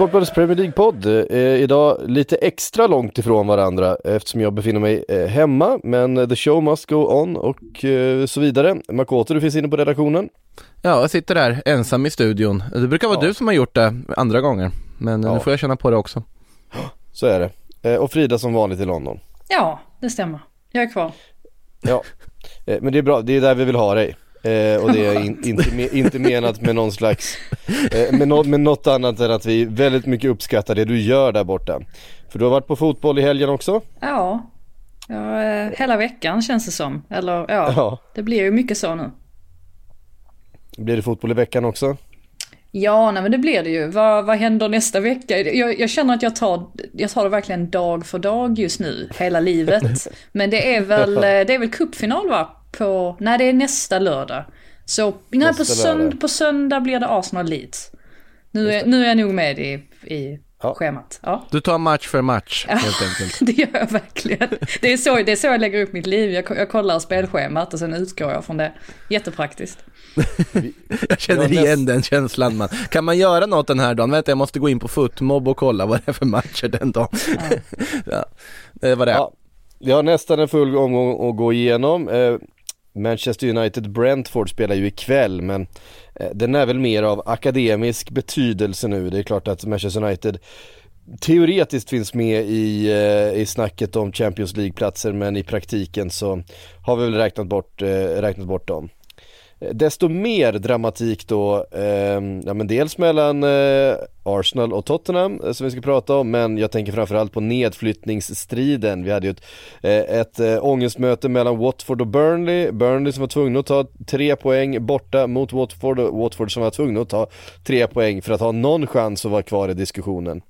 Sportbladets Premier League-podd. Eh, idag lite extra långt ifrån varandra eftersom jag befinner mig eh, hemma. Men eh, the show must go on och eh, så vidare. Makoto, du finns inne på redaktionen. Ja, jag sitter där ensam i studion. Det brukar vara Ja. du som har gjort det andra gånger. Men Ja. nu får jag känna på det också. Så är det. Eh, och Frida som vanligt i London. Ja, det stämmer. Jag är kvar. Ja, eh, men det är bra. Det är där vi vill ha dig. Eh, och det är in, inte, me, inte menat med någon slags, eh, med, nå, med något annat än att vi väldigt mycket uppskattar det du gör där borta. För du har varit på fotboll i helgen också. Ja, ja eh, hela veckan känns det som. Eller ja, Ja. det blir ju mycket så nu. Blir det fotboll i veckan också? Ja, nej men det blir det ju. Vad, vad händer nästa vecka? Jag, jag känner att jag tar, jag tar det verkligen dag för dag just nu, hela livet. Men det är väl, eh, det är väl cupfinal va? På, nej det är nästa lördag. Så nej, på, sönd, lördag. på söndag blir det Arsenal Leeds. Nu är, nu är jag nog med i, i Ja. schemat. Ja. Du tar match för match helt enkelt. Det gör jag verkligen. Det är så, det är så jag lägger upp mitt liv. Jag, jag kollar spelschemat och sen utgår jag från det. Jättepraktiskt. Jag känner igen den känslan man. Kan man göra något den här dagen? Vänta, jag måste gå in på Footmob och kolla vad det är för matcher den dagen. Ja, det var det. Ja, vi har nästan en full omgång att gå igenom. Manchester United Brentford spelar ju ikväll men eh, den är väl mer av akademisk betydelse nu. Det är klart att Manchester United teoretiskt finns med i, eh, i snacket om Champions League-platser men i praktiken så har vi väl räknat bort, eh, räknat bort dem. Eh, desto mer dramatik då, eh, ja men dels mellan eh, Arsenal och Tottenham eh, som vi ska prata om men jag tänker framförallt på nedflyttningsstriden. Vi hade ju ett, eh, ett eh, ångestmöte mellan Watford och Burnley. Burnley som var tvungna att ta tre poäng borta mot Watford och Watford som var tvungna att ta tre poäng för att ha någon chans att vara kvar i diskussionen.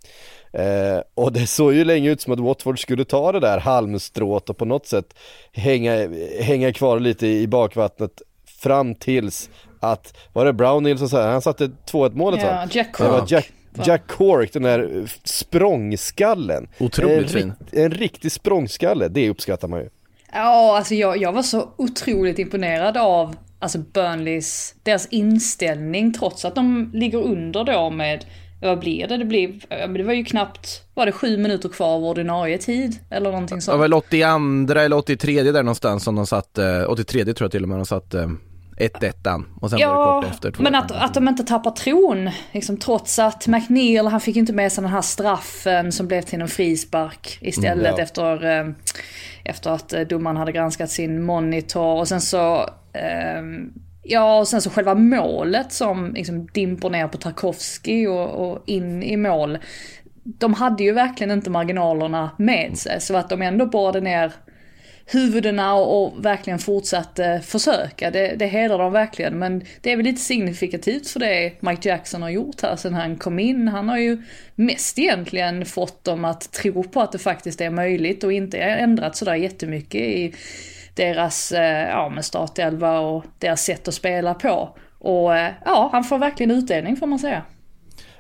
Eh, och det såg ju länge ut som att Watford skulle ta det där halmstrået och på något sätt hänga, hänga kvar lite i bakvattnet fram tills att, var det Brownhill som sa, han satte 2-1 målet Ja, va? Jack Det var Cork. Jack, Jack Cork, den där språngskallen. Otroligt en, fin. En riktig språngskalle, det uppskattar man ju. Ja, alltså jag, jag var så otroligt imponerad av alltså Burnleys, deras inställning trots att de ligger under då med, vad blir det? Det blir, ja, men det var ju knappt, var det sju minuter kvar av ordinarie tid? Eller någonting Det var sånt. väl 82 eller 83 där någonstans som de satt, eh, 83 tror jag till och med de satt 1-1 och sen var det Ja, kort efter två. men att, att de inte tappar tron, liksom, trots att McNeil, han fick inte med sig den här straffen som blev till en frispark istället Mm, ja. efter, eh, efter att eh, domaren hade granskat sin monitor. Och sen så, eh, ja, och sen så själva målet som liksom dimper ner på Tarkovsky och, och in i mål. De hade ju verkligen inte marginalerna med sig, så att de ändå borrade ner huvudena och, och verkligen fortsatte försöka. Det, det hedrar dem verkligen. Men det är väl lite signifikativt för det Mike Jackson har gjort här sen han kom in. Han har ju mest egentligen fått dem att tro på att det faktiskt är möjligt och inte ändrat sådär jättemycket i deras eh, ja, med startelva och deras sätt att spela på. Och eh, ja, han får verkligen utdelning får man säga.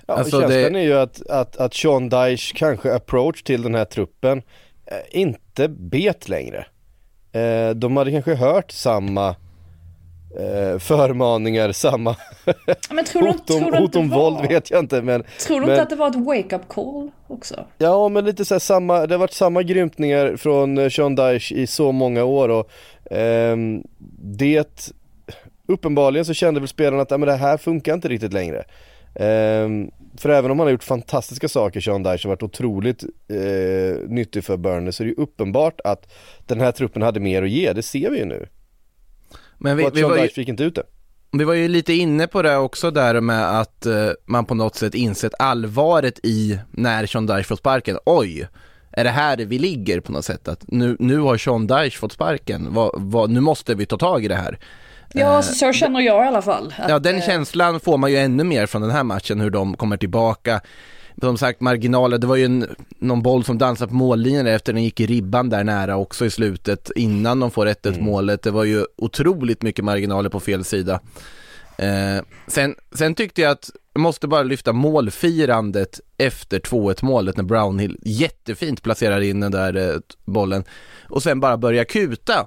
Ja, Alltså, känslan det- är ju att, att, att Sean Dyche kanske approach till den här truppen eh, inte bet längre. Eh, de hade kanske hört samma eh, förmaningar, samma Men tror du, hot tror om, du hot om våld vet jag inte men Tror du men, inte att det var ett wake-up call också? Ja men lite så här samma, det har varit samma grymtningar från eh, Sean Dyche i så många år och ehm, det Uppenbarligen så kände väl spelarna att ja, men det här funkar inte riktigt längre Ehm, för även om han har gjort fantastiska saker, Sean Dyche, har varit otroligt eh, nyttig för Burnley, så är det ju uppenbart att den här truppen hade mer att ge, det ser vi ju nu. Men vi, och att vi, Sean var ju, fick inte ut det. vi var ju lite inne på det också där med att eh, man på något sätt insett allvaret i när Sean Dyche får sparken. Oj, är det här vi ligger på något sätt? Att nu, nu har Sean Dyche fått sparken, vad, vad, nu måste vi ta tag i det här. Ja, så, så känner jag i alla fall. Att, Ja, den eh, känslan får man ju ännu mer från den här matchen, hur de kommer tillbaka. Som sagt, marginaler, det var ju en, någon boll som dansade på mållinjen efter den gick i ribban där nära också i slutet, innan de får 1-1 målet. Det var ju otroligt mycket marginaler på fel sida. Eh, sen, sen tyckte jag att, jag måste bara lyfta målfirandet efter 2-1 målet när Brownhill jättefint placerar in den där eh, bollen och sen bara börjar kuta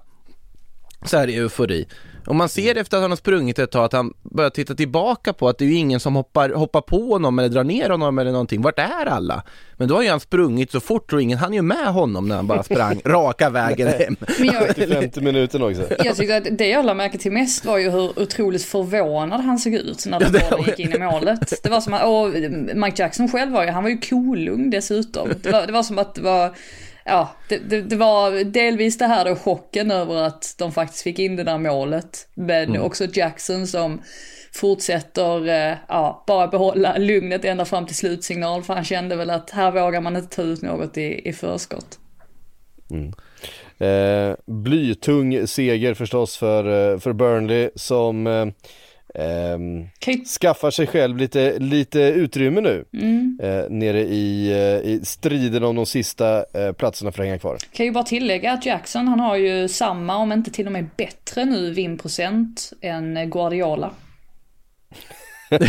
så här i eufori. Och man ser efter att han har sprungit ett tag att han börjar titta tillbaka på att det är ju ingen som hoppar, hoppar på honom eller drar ner honom eller någonting. Vart är alla? Men då har ju han sprungit så fort och ingen hann ju med honom när han bara sprang raka vägen hem. Men jag, Till 50 minuten också. jag tyckte att det jag lade märke till mest var ju hur otroligt förvånad han såg ut när den bollen gick in i målet. Det var som att, och Mike Jackson själv var ju, han var ju kolugn dessutom. Det var, det var som att det var, ja, det, det, det var delvis det här då chocken över att de faktiskt fick in det där målet. Men också Jackson som fortsätter, eh, ja, bara behålla lugnet ända fram till slutsignal. För han kände väl att här vågar man inte ta ut något i, i förskott. Eh, blytung seger förstås för, eh, för Burnley som eh, ju skaffar sig själv lite, lite utrymme nu eh, nere i, eh, i striden om de sista eh, platserna för att hänga kvar. Kan ju bara tillägga att Jackson han har ju samma, om inte till och med bättre nu vinprocent än Guardiola.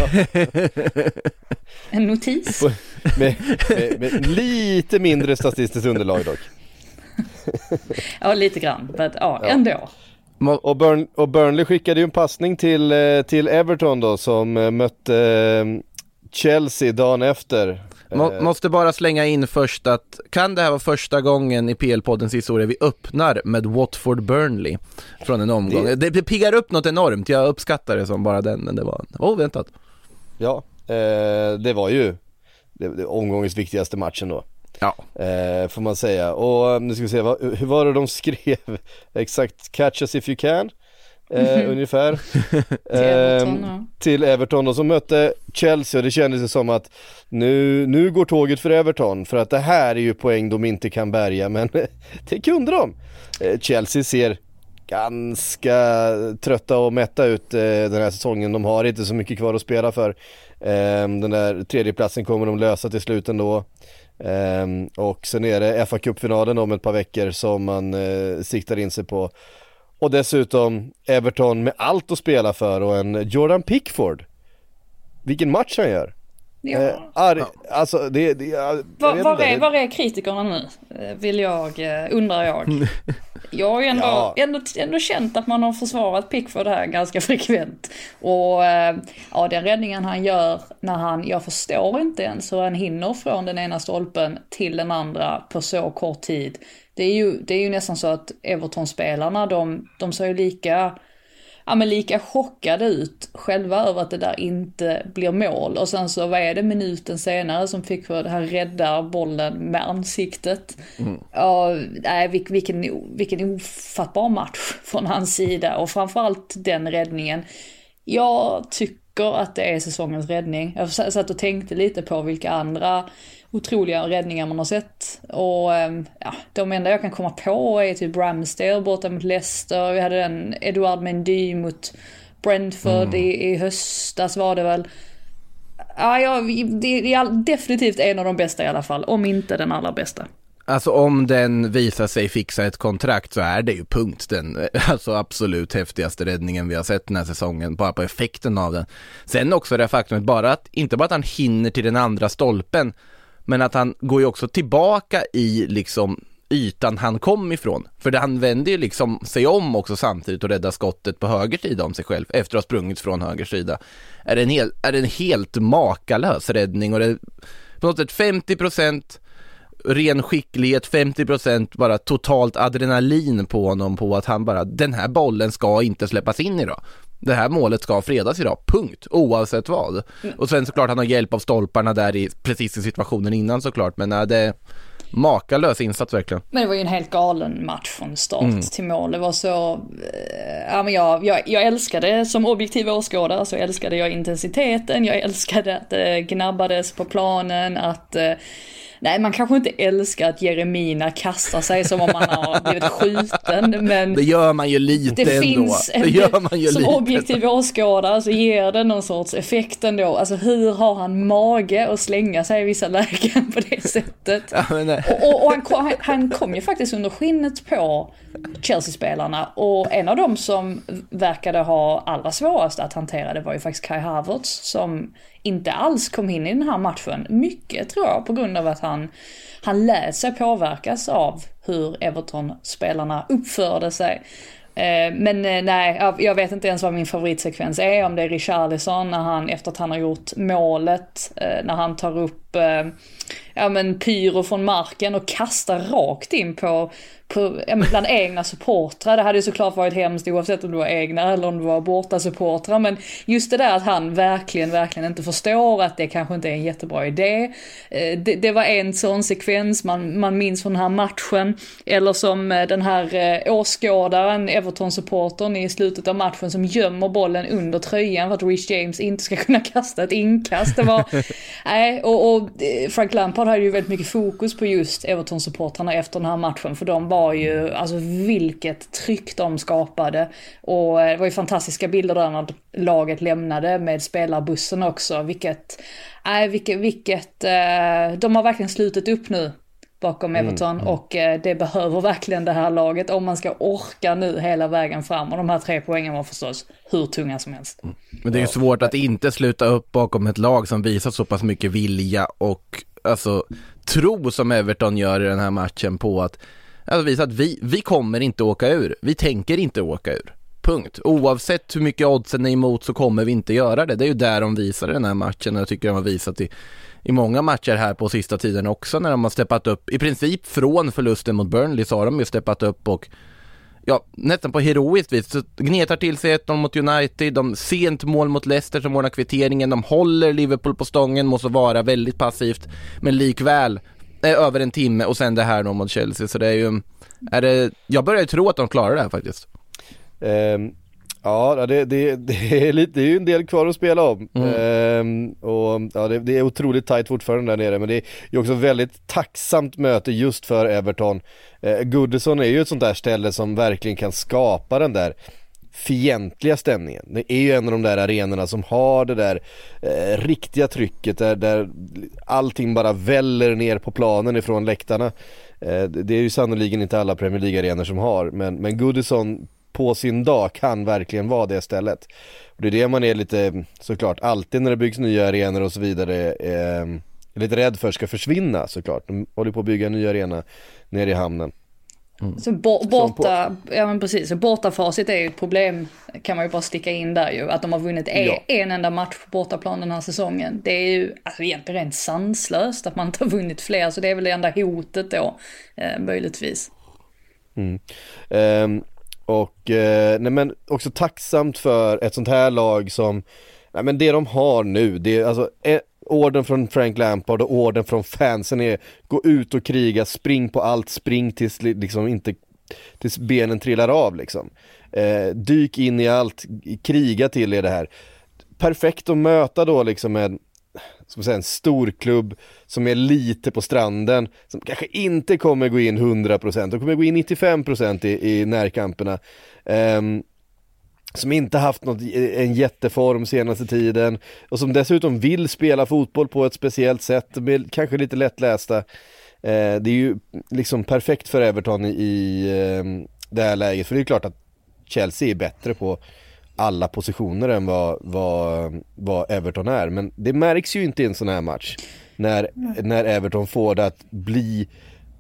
en notis. Med, med, med lite mindre statistiskt underlag dock. Ja, lite grann. Men ja, ändå. Och, Burn, och Burnley skickade ju en passning till, eh, till Everton då som eh, mötte eh, Chelsea dagen efter. Må, måste bara slänga in först att, kan det här vara första gången i PL-poddens historia vi öppnar med Watford Burnley från en omgång? Det, det piggar upp något enormt, jag uppskattar det som bara den, men det var oväntat. Ja, eh, det var ju det, det omgångens viktigaste matchen då. Ja. Eh, får man säga. Och nu ska vi se, vad, hur var det de skrev? Exakt, catch us if you can. Eh, ungefär. Everton, Ehm, ja. till Everton och så mötte Chelsea och det kändes ju som att nu, nu går tåget för Everton för att det här är ju poäng de inte kan bärga men det kunde de. Eh, Chelsea ser ganska trötta och mätta ut eh, den här säsongen. De har inte så mycket kvar att spela för. Eh, den där tredjeplatsen kommer de lösa till slut ändå. Ehm, och sen är det fa Cup-finalen om ett par veckor som man eh, siktar in sig på. Och dessutom Everton med allt att spela för och en Jordan Pickford. Vilken match han gör. Ja. Eh, arg, alltså det, det jag, Var, var, är, var är kritikerna nu? Eh, Vill jag, eh, undrar jag. Jag har ju ändå, Ja. ändå, ändå känt att man har försvarat Pickford här ganska frekvent. Och eh, ja, den räddningen han gör när han, jag förstår inte ens hur han hinner från den ena stolpen till den andra på så kort tid. Det är ju, det är ju nästan så att Everton-spelarna, de, de ser ju lika ja, men lika chockade ut själva över att det där inte blir mål. Och sen så vad är det minuten senare som fick för det här räddar bollen med ansiktet. Ja, nej, vil- vilken, vilken ofattbar match från hans sida och framförallt den räddningen. Jag tycker att det är säsongens räddning. Jag satt och tänkte lite på vilka andra otroliga räddningar man har sett. Och ehm, ja, de enda jag kan komma på är typ Ramsdale borta mot Leicester. Vi hade den Edouard Mendy mot Brentford i, i höstas var det väl. Ja, ja, det är definitivt en av de bästa i alla fall, om inte den allra bästa. Alltså om den visar sig fixa ett kontrakt så är det ju punkt den, alltså absolut häftigaste räddningen vi har sett den här säsongen, bara på effekten av den. Sen också det faktumet, bara att, inte bara att han hinner till den andra stolpen, men att han går ju också tillbaka i liksom ytan han kom ifrån. För han vänder ju liksom sig om också samtidigt och räddar skottet på höger sida om sig själv efter att ha sprungit från höger sida. Är det en, hel, är det en helt makalös räddning och det är på något sätt 50 ren skicklighet, 50% bara totalt adrenalin på honom på att han bara, den här bollen ska inte släppas in idag det här målet ska fredas idag, punkt, oavsett vad. Mm. Och sen såklart han har hjälp av stolparna där i precis i situationen innan såklart, men nej, det makalös insats verkligen. Men det var ju en helt galen match från start till mål. Det var så, eh, ja men jag, jag, jag älskade som objektiv åskådare så älskade jag intensiteten, jag älskade att det gnabbades på planen, att eh, Nej, man kanske inte älskar att Jeremina kastar sig som om han har blivit skjuten, men Det gör man ju lite det ändå. finns det gör man ju som lite. objektiv åskådare så ger det någon sorts effekt ändå. Alltså hur har han mage att slänga sig i vissa lägen på det sättet? Ja, nej. Och, och, och han, kom, han, han kom ju faktiskt under skinnet på Chelsea-spelarna och en av dem som verkade ha allra svårast att hantera det var ju faktiskt Kai Havertz som inte alls kom in i den här matchen. Mycket tror jag på grund av att han, han lät sig påverkas av hur Everton-spelarna uppförde sig. Eh, men eh, nej, jag- vet inte ens vad min favoritsekvens är. Om det är Richarlison när han, efter att han har gjort målet, eh, när han tar upp ja, men pyro från marken och kastar rakt in på, på ja, men bland egna supportrar. Det hade ju såklart varit hemskt oavsett om det var egna eller om det var borta supportrar. Men just det där att han verkligen, verkligen inte förstår att det kanske inte är en jättebra idé. Eh, Det, det var en sån sekvens man, man minns från den här matchen. Eller som eh, den här eh, åskådaren, Everton-supportern i slutet av matchen som gömmer bollen under tröjan för att Rich James inte ska kunna kasta ett inkast. Det var, nej, och, och Frank Lampard hade ju väldigt mycket fokus på just Everton-supportrarna efter den här matchen. För de var ju, alltså vilket tryck de skapade. Och eh, det var ju fantastiska bilder där när laget lämnade med spelarbussen också. Vilket, nej, vilket, vilket, eh, de har verkligen slutit upp nu bakom Everton och eh, det behöver verkligen det här laget om man ska orka nu hela vägen fram. Och de här tre poängen var förstås hur tunga som helst. Men det är ju svårt att inte sluta upp bakom ett lag som visar så pass mycket vilja och alltså tro som Everton gör i den här matchen på att alltså visa att vi, vi kommer inte åka ur. Vi tänker inte åka ur. Punkt. Oavsett hur mycket oddsen är emot så kommer vi inte göra det. Det är ju där de visar den här matchen och jag tycker de har visat i, i många matcher här på sista tiden också när de har steppat upp. I princip från förlusten mot Burnley så har de ju steppat upp och ja, nästan på heroiskt vis. Så gnetar till sig 1-0 mot United, de sent mål mot Leicester som ordnar kvitteringen, de håller Liverpool på stången, måste vara väldigt passivt, men likväl eh, över en timme och sen det här då mot Chelsea, så det är ju, är det, jag börjar ju tro att de klarar det här faktiskt. Ehm, ja, det, det, det, är lite, det är ju en del kvar att spela om. Ehm, och ja, det, det är otroligt tajt fortfarande där nere men det är också väldigt tacksamt möte just för Everton. Eh, Goodison är ju ett sånt där ställe som verkligen kan skapa den där fientliga stämningen. Det är ju en av de där arenorna som har det där eh, riktiga trycket där, där allting bara väller ner på planen ifrån läktarna. Eh, det det är ju sannoliken inte alla Premier League-arenor som har men, men Goodison på sin dag kan verkligen vara det stället. Och det är det man är lite, såklart, alltid när det byggs nya arenor och så vidare eh, lite rädd för ska försvinna såklart. De håller på att bygga en ny arena nere i hamnen. Så bo- borta, ja men precis, så bortafacit är ju ett problem, kan man ju bara sticka in där ju, att de har vunnit en, Ja. en enda match på bortaplan den här säsongen. Det är ju alltså, egentligen rent sanslöst att man inte har vunnit fler, så det är väl det enda hotet då, eh, möjligtvis. Ehm, och eh, nej men också tacksamt för ett sånt här lag som, nej men det de har nu, det är alltså eh, orden från Frank Lampard och orden från fansen är gå ut och kriga, spring på allt, spring tills liksom inte tills benen trillar av liksom. Eh, dyk in i allt, kriga till er det här. Perfekt att möta då liksom med som säga, en storklubb som är lite på stranden, som kanske inte kommer gå in 100%, de kommer gå in 95% i, i närkamperna. Um, som inte haft något, eh, en jätteform senaste tiden och som dessutom vill spela fotboll på ett speciellt sätt, kanske lite lättlästa. Eh, det är ju liksom perfekt för Everton i, i eh, det här läget, för det är klart att Chelsea är bättre på alla positioner än vad, vad, vad Everton är. Men det märks ju inte i en sån här match. När, när Everton får det att bli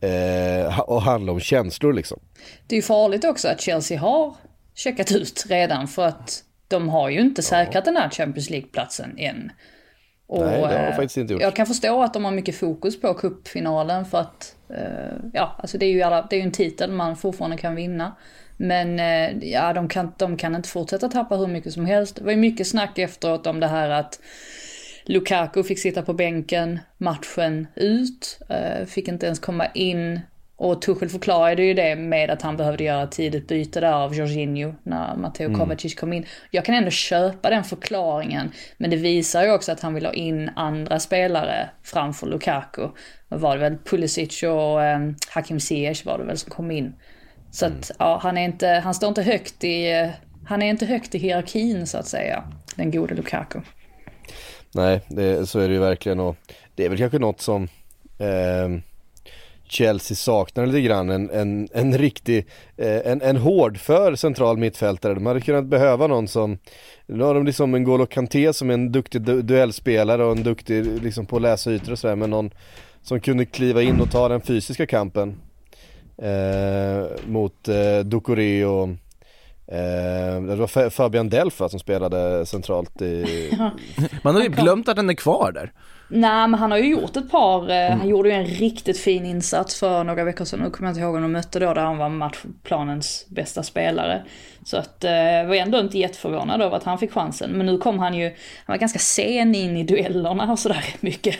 eh, och handla om känslor liksom. Det är ju farligt också att Chelsea har checkat ut redan för att de har ju inte säkrat den här Champions League-platsen än. Och, Nej, det har de eh, faktiskt inte gjort. Jag kan förstå att de har mycket fokus på cupfinalen för att Eh, ja, alltså det är ju, alla, det är ju en titel man fortfarande kan vinna. Men eh, ja, de kan, de kan inte fortsätta tappa hur mycket som helst. Det var ju mycket snack efteråt om det här att Lukaku fick sitta på bänken matchen ut, eh, fick inte ens komma in. Och Tuchel förklarade ju det med att han behövde göra ett tidigt byte där av Jorginho när Matteo mm. Kovacic kom in. Jag kan ändå köpa den förklaringen, men det visar ju också att han vill ha in andra spelare framför Lukaku. Var det väl, Pulisic och eh, Hakim Ziyech var det väl som kom in. Så att, mm. ja, han är inte, han står inte högt i, han är inte högt i hierarkin så att säga, den gode Lukaku. Nej, det, så är det ju verkligen och det är väl kanske något som eh, Chelsea saknar lite grann, en, en, en riktig, eh, en, en hård för central mittfältare. De hade kunnat behöva någon som, nu har de liksom en Golo Kanté som är en duktig du duellspelare och en duktig liksom på att läsa ytor och sådär, men någon som kunde kliva in och ta den fysiska kampen eh, mot eh, Ducoré och Eh, det var Fabian Delfa som spelade centralt i... Man har ju glömt att den är kvar där. Nej men han har ju gjort ett par, eh, mm. han gjorde ju en riktigt fin insats för några veckor sedan, nu kommer jag inte ihåg om de mötte då, där han var matchplanens bästa spelare. Så att, eh, jag eh, var ändå inte jätteförvånad över att han fick chansen. Men nu kom han ju, han var ganska sen in i duellerna och sådär mycket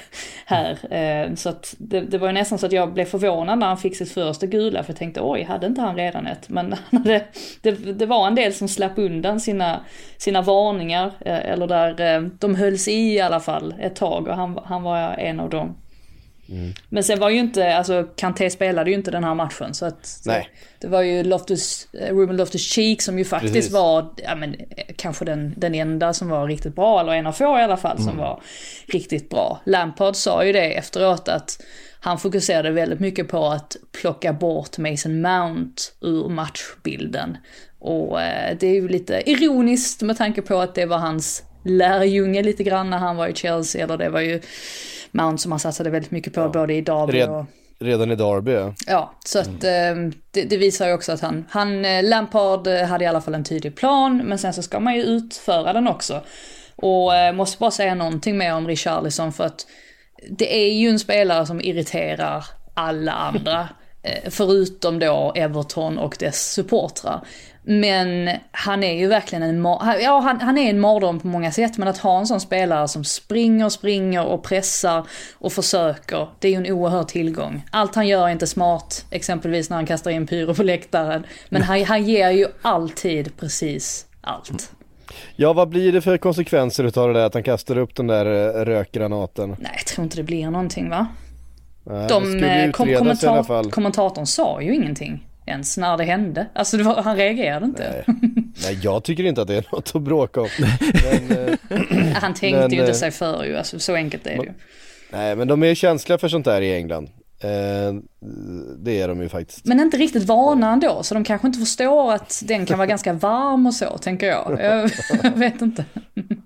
här. Eh, så att det, det var ju nästan så att jag blev förvånad när han fick sitt första gula, för jag tänkte oj, hade inte han redan ett? Men det, det, det var en del som slapp undan sina, sina varningar, eh, eller där eh, de hölls i i alla fall ett tag och han, han var en av dem. Mm. Men sen var ju inte, alltså Kanté spelade ju inte den här matchen så att Nej. det var ju Loftus, eh, Ruben Loftus-Cheek som ju faktiskt Precis. var, ja men kanske den, den enda som var riktigt bra, eller en av få i alla fall mm. som var riktigt bra. Lampard sa ju det efteråt att han fokuserade väldigt mycket på att plocka bort Mason Mount ur matchbilden. Och eh, det är ju lite ironiskt med tanke på att det var hans lärjunge lite grann när han var i Chelsea, eller det var ju Mount som han satsade väldigt mycket på ja. både i Derby och... Redan i Derby ja. Så att mm. det, det, visar ju också att han, han, eh, Lampard eh, hade i alla fall en tydlig plan, men sen så ska man ju utföra den också. Och eh, måste bara säga någonting mer om Richarlison för att det är ju en spelare som irriterar alla andra. förutom då Everton och dess supportrar. Men han är ju verkligen en, ja, han, han är en mardröm på många sätt, men att ha en sån spelare som springer, springer och pressar och försöker, det är ju en oerhörd tillgång. Allt han gör är inte smart, exempelvis när han kastar in pyro på läktaren, men han, han ger ju alltid precis allt. Ja, vad blir det för konsekvenser utav det där att han kastar upp den där eh, rökgranaten? Nej, jag tror inte det blir någonting va? Nej, De, eh, kom, kommentar, kommentatorn sa ju ingenting ens när det hände. Alltså det var, han reagerade inte. Nej. Nej, jag tycker inte att det är något att bråka om. Men, eh, han tänkte men, ju inte eh, sig för ju, alltså så enkelt är det ju. Nej, men de är känsliga för sånt där i England. Eh, det är de ju faktiskt. Men inte riktigt vana ändå, så de kanske inte förstår att den kan vara ganska varm och så, tänker jag. Jag vet inte.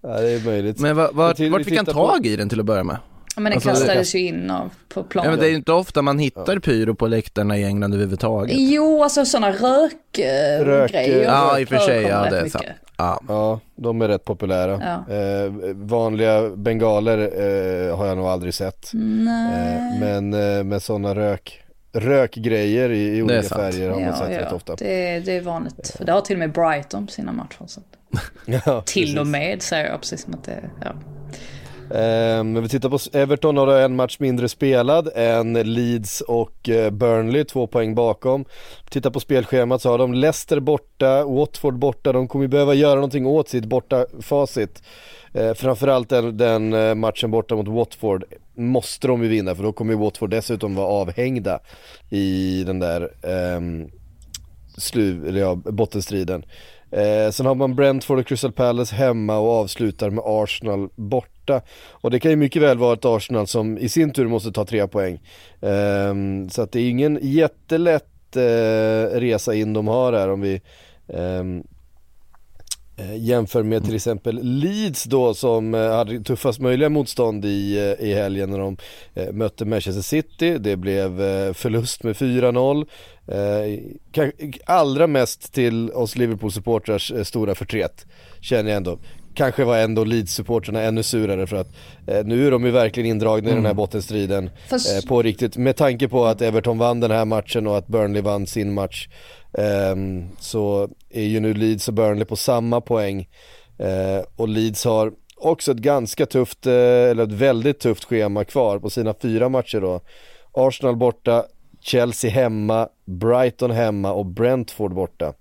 Ja, det är möjligt. Men vart, vart fick han tag i den till att börja med? Ja men den alltså, kastades ju in av, på planen. Ja, men det är ju inte ofta man hittar ja. pyro på läktarna i England överhuvudtaget. Jo, alltså sådana rökgrejer. Rök, äh, ja, i och för sig, ja det är sant. Ja. ja, de är rätt populära. Ja. Eh, vanliga bengaler eh, har jag nog aldrig sett. Eh, men eh, med sådana rök rökgrejer i, i olika färger har man sett ja. rätt ofta. Det, det är vanligt. För det har till och med Brighton på sina matcher. Så. ja, till precis. och med säger jag precis som att det, ja. Ehm, men vi tittar på Everton har en match mindre spelad än Leeds och eh, Burnley, två poäng bakom. Tittar på spelschemat så har de Leicester borta, Watford borta, de kommer behöva göra någonting åt sitt borta facit. Eh, framförallt den, den eh, matchen borta mot Watford måste de ju vinna för då kommer ju Watford dessutom vara avhängda i den där eh, slu, eller ja, bottenstriden. Eh, sen har man Brentford och Crystal Palace hemma och avslutar med Arsenal borta. Och det kan ju mycket väl vara ett Arsenal som i sin tur måste ta tre poäng. Eh, så att det är ingen jättelätt eh, resa in de har här om vi eh, jämför med till exempel Leeds då som eh, hade tuffast möjliga motstånd i, eh, i helgen när de mötte Manchester City. Det blev förlust med 4-0. allra mest till oss Liverpool-supportrars stora förtret känner jag ändå. kanske var ändå Leeds-supportrarna ännu surare för att eh, nu är de ju verkligen indragna i den här bottenstriden Fast- eh, på riktigt. Med tanke på att Everton vann den här matchen och att Burnley vann sin match ehm, så är ju nu Leeds och Burnley på samma poäng. Eh, och Leeds har också ett ganska tufft, eh, eller ett väldigt tufft schema kvar på sina fyra matcher då. Arsenal borta, Chelsea hemma, Brighton hemma och Brentford borta.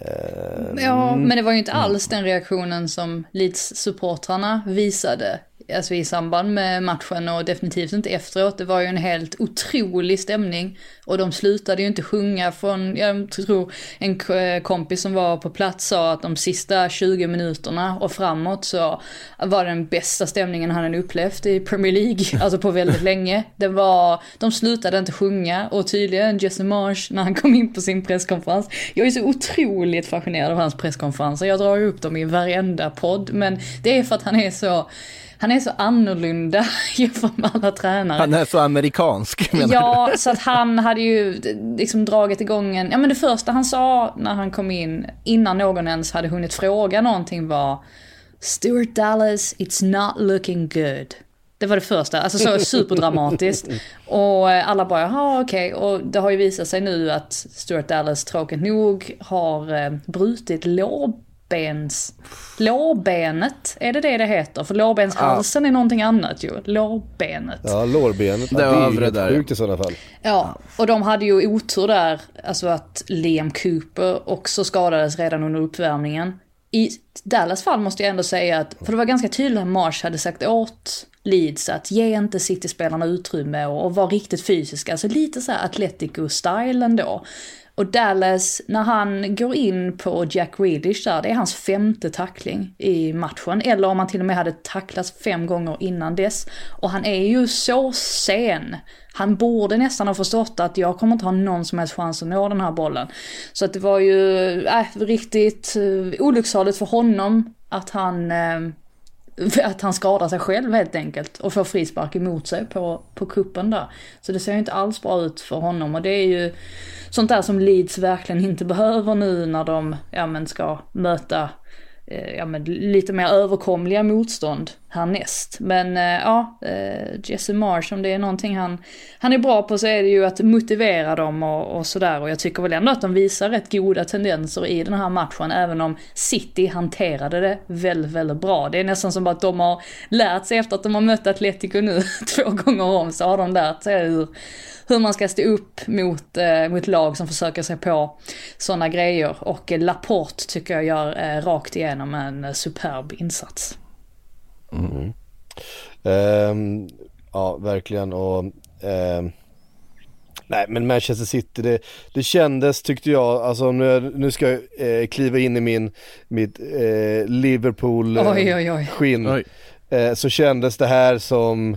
Eh, Ja, men det var ju inte alls den reaktionen som Leeds-supportrarna visade. Alltså i samband med matchen och definitivt inte efteråt. Det var ju en helt otrolig stämning. Och de slutade ju inte sjunga från, jag tror en kompis som var på plats sa att de sista 20 minuterna och framåt så var den bästa stämningen han hade upplevt i Premier League, alltså på väldigt länge. Det var, de slutade inte sjunga och tydligen Jesse Marsh när han kom in på sin presskonferens. Jag är så otroligt fascinerad av hans presskonferenser, jag drar ju upp dem i varenda podd, men det är för att han är så han är så annorlunda jämfört med alla tränare. Han är så amerikansk menar Ja, så att han hade ju liksom dragit igång en, ja men det första han sa när han kom in, innan någon ens hade hunnit fråga någonting var Stuart Dallas, it's not looking good. Det var det första, alltså så superdramatiskt. Och eh, alla bara, jaha okej. Och det har ju visat sig nu att Stuart Dallas tråkigt nog har eh, brutit lårbens... Lårbenet, är det det det heter? För lårbenshalsen är någonting annat ju. Lårbenet. Ja, lårbenet. Det Ja, det är ju där, sjukt i sådana fall. Ja, och de hade ju otur där, alltså att Liam Cooper också skadades redan under uppvärmningen. I Dallas fall måste jag ändå säga att, för det var ganska tydligt att Marsh hade sagt åt Leeds att ge inte City-spelarna utrymme och, och var riktigt fysiska, alltså lite så här Atletico-style ändå. Och Dallas, när han går in på Jack Grealish där, det är hans femte tackling i matchen. Eller om han till och med hade tacklats fem gånger innan dess. Och han är ju så sen. Han borde nästan ha förstått att jag kommer inte ha någon som helst chans att nå den här bollen. Så att det var ju äh, riktigt eh, uh, olycksaligt för honom att han äh, att han skadar sig själv helt enkelt och får frispark emot sig på, på kuppen där. Så det ser ju inte alls bra ut för honom och det är ju sånt där som Leeds verkligen inte behöver nu när de ja, men ska möta Eh, ja, men lite mer överkomliga motstånd härnäst. Men eh, ja, eh, Jesse Marsh, om det är någonting han, han är bra på så är det ju att motivera dem och, och sådär. Och jag tycker väl ändå att de visar rätt goda tendenser i den här matchen, även om City hanterade det väldigt, väldigt bra. Det är nästan som att de har lärt sig efter att de har mött Atletico nu två gånger om, så har de lärt sig hur, hur man ska stå upp mot, eh, mot lag som försöker sig på sådana grejer. Och eh, Laporte tycker jag gör eh, rakt igenom en eh, superb insats. Ehm, ja, verkligen och ehm, Nej men Manchester City, det, det kändes tyckte jag, alltså nu, nu ska jag eh, kliva in i min, mitt eh, Liverpool eh, Oj, oj, oj. skinn. Oj. Eh, så kändes det här som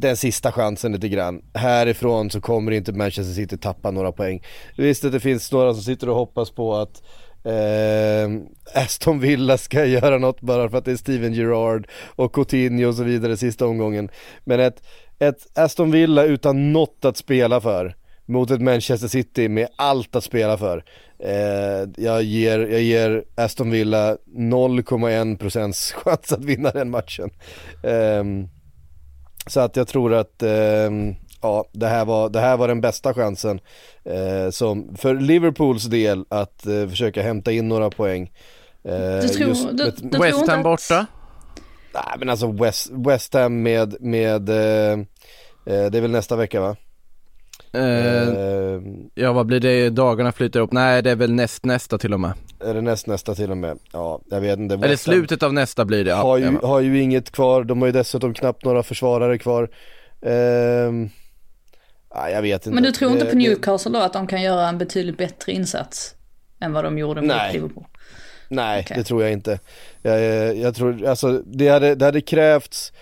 den sista chansen lite grann. Härifrån så kommer inte Manchester City tappa några poäng. Visst att det finns några som sitter och hoppas på att eh, Aston Villa ska göra något bara för att det är Steven Gerrard och Coutinho och så vidare sista omgången. Men ett, ett Aston Villa utan något att spela för mot ett Manchester City med allt att spela för. Eh, jag, ger, jag ger Aston Villa 0,1% chans att vinna den matchen. Eh, så att jag tror att ehm, ja, det, här var, det här var den bästa chansen eh, som, för Liverpools del att eh, försöka hämta in några poäng. Eh, Du tror- just du- du- West Ham borta. Nej men alltså West, West Ham med, med eh, eh, det är väl nästa vecka va? Eh, Eh, ja vad blir det, dagarna flyter upp? Nej det är väl näst nästa till och med. är det näst nästa till och med? Ja, jag vet inte. Eller slutet av nästa blir det. Ja, har, ju, ja. har ju inget kvar, de har ju dessutom knappt några försvarare kvar. Ehm, nej, jag vet inte. Men du tror inte på Newcastle då att de kan göra en betydligt bättre insats än vad de gjorde mot Nej. Liverpool? Nej, Okej. det tror jag inte. Jag, jag, jag tror, alltså det hade, det hade krävts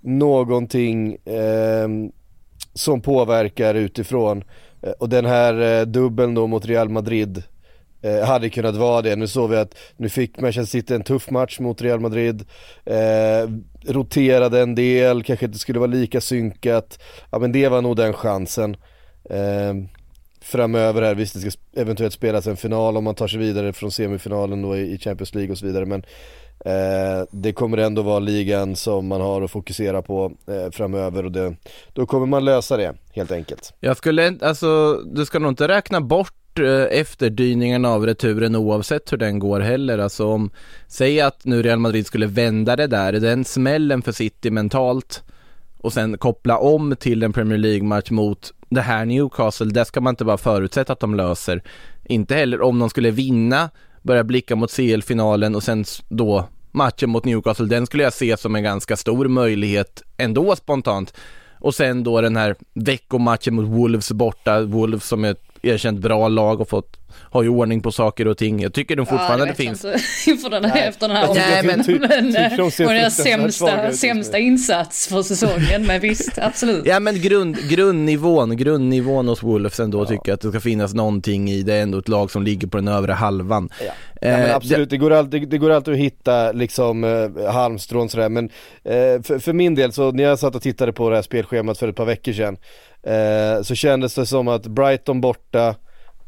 någonting ehm, som påverkar utifrån. Eh, och den här eh, dubbeln då mot Real Madrid eh, hade kunnat vara det. Nu såg vi att nu fick Manchester City en tuff match mot Real Madrid. Eh, roterade en del, kanske inte skulle vara lika synkat. Ja men det var nog den chansen. Eh, framöver här. Visst det ska eventuellt spelas en final om man tar sig vidare från semifinalen då i Champions League och så vidare men eh, det kommer ändå vara ligan som man har att fokusera på eh, framöver och det, då kommer man lösa det helt enkelt. Jag skulle, alltså du ska nog inte räkna bort eh, efterdyningarna av returen oavsett hur den går heller. Alltså om, säg att nu Real Madrid skulle vända det där, den smällen för City mentalt och sen koppla om till en Premier League-match mot det här Newcastle, det ska man inte bara förutsätta att de löser. Inte heller om de skulle vinna, börja blicka mot CL-finalen och sen då matchen mot Newcastle, den skulle jag se som en ganska stor möjlighet ändå spontant. Och sen då den här veckomatchen mot Wolves borta, Wolves som är ett erkänt bra lag och fått ha ju ordning på saker och ting. Jag tycker de fortfarande ja, det finns. Inför den här, efter den här Nej, men, typ, men, typ och deras sämsta, sämsta insats för säsongen. Men visst, absolut. Ja men grund, grundnivån, grundnivån hos Wolves ändå ja. tycker jag att det ska finnas någonting i. Det är ändå ett lag som ligger på den övre halvan. Ja. Ja, men absolut, det, går alltid, det går alltid att hitta liksom eh, halmstrån sådär men eh, för, för, min del så när jag satt och tittade på det här spelschemat för ett par veckor sedan eh, så kändes det som att Brighton borta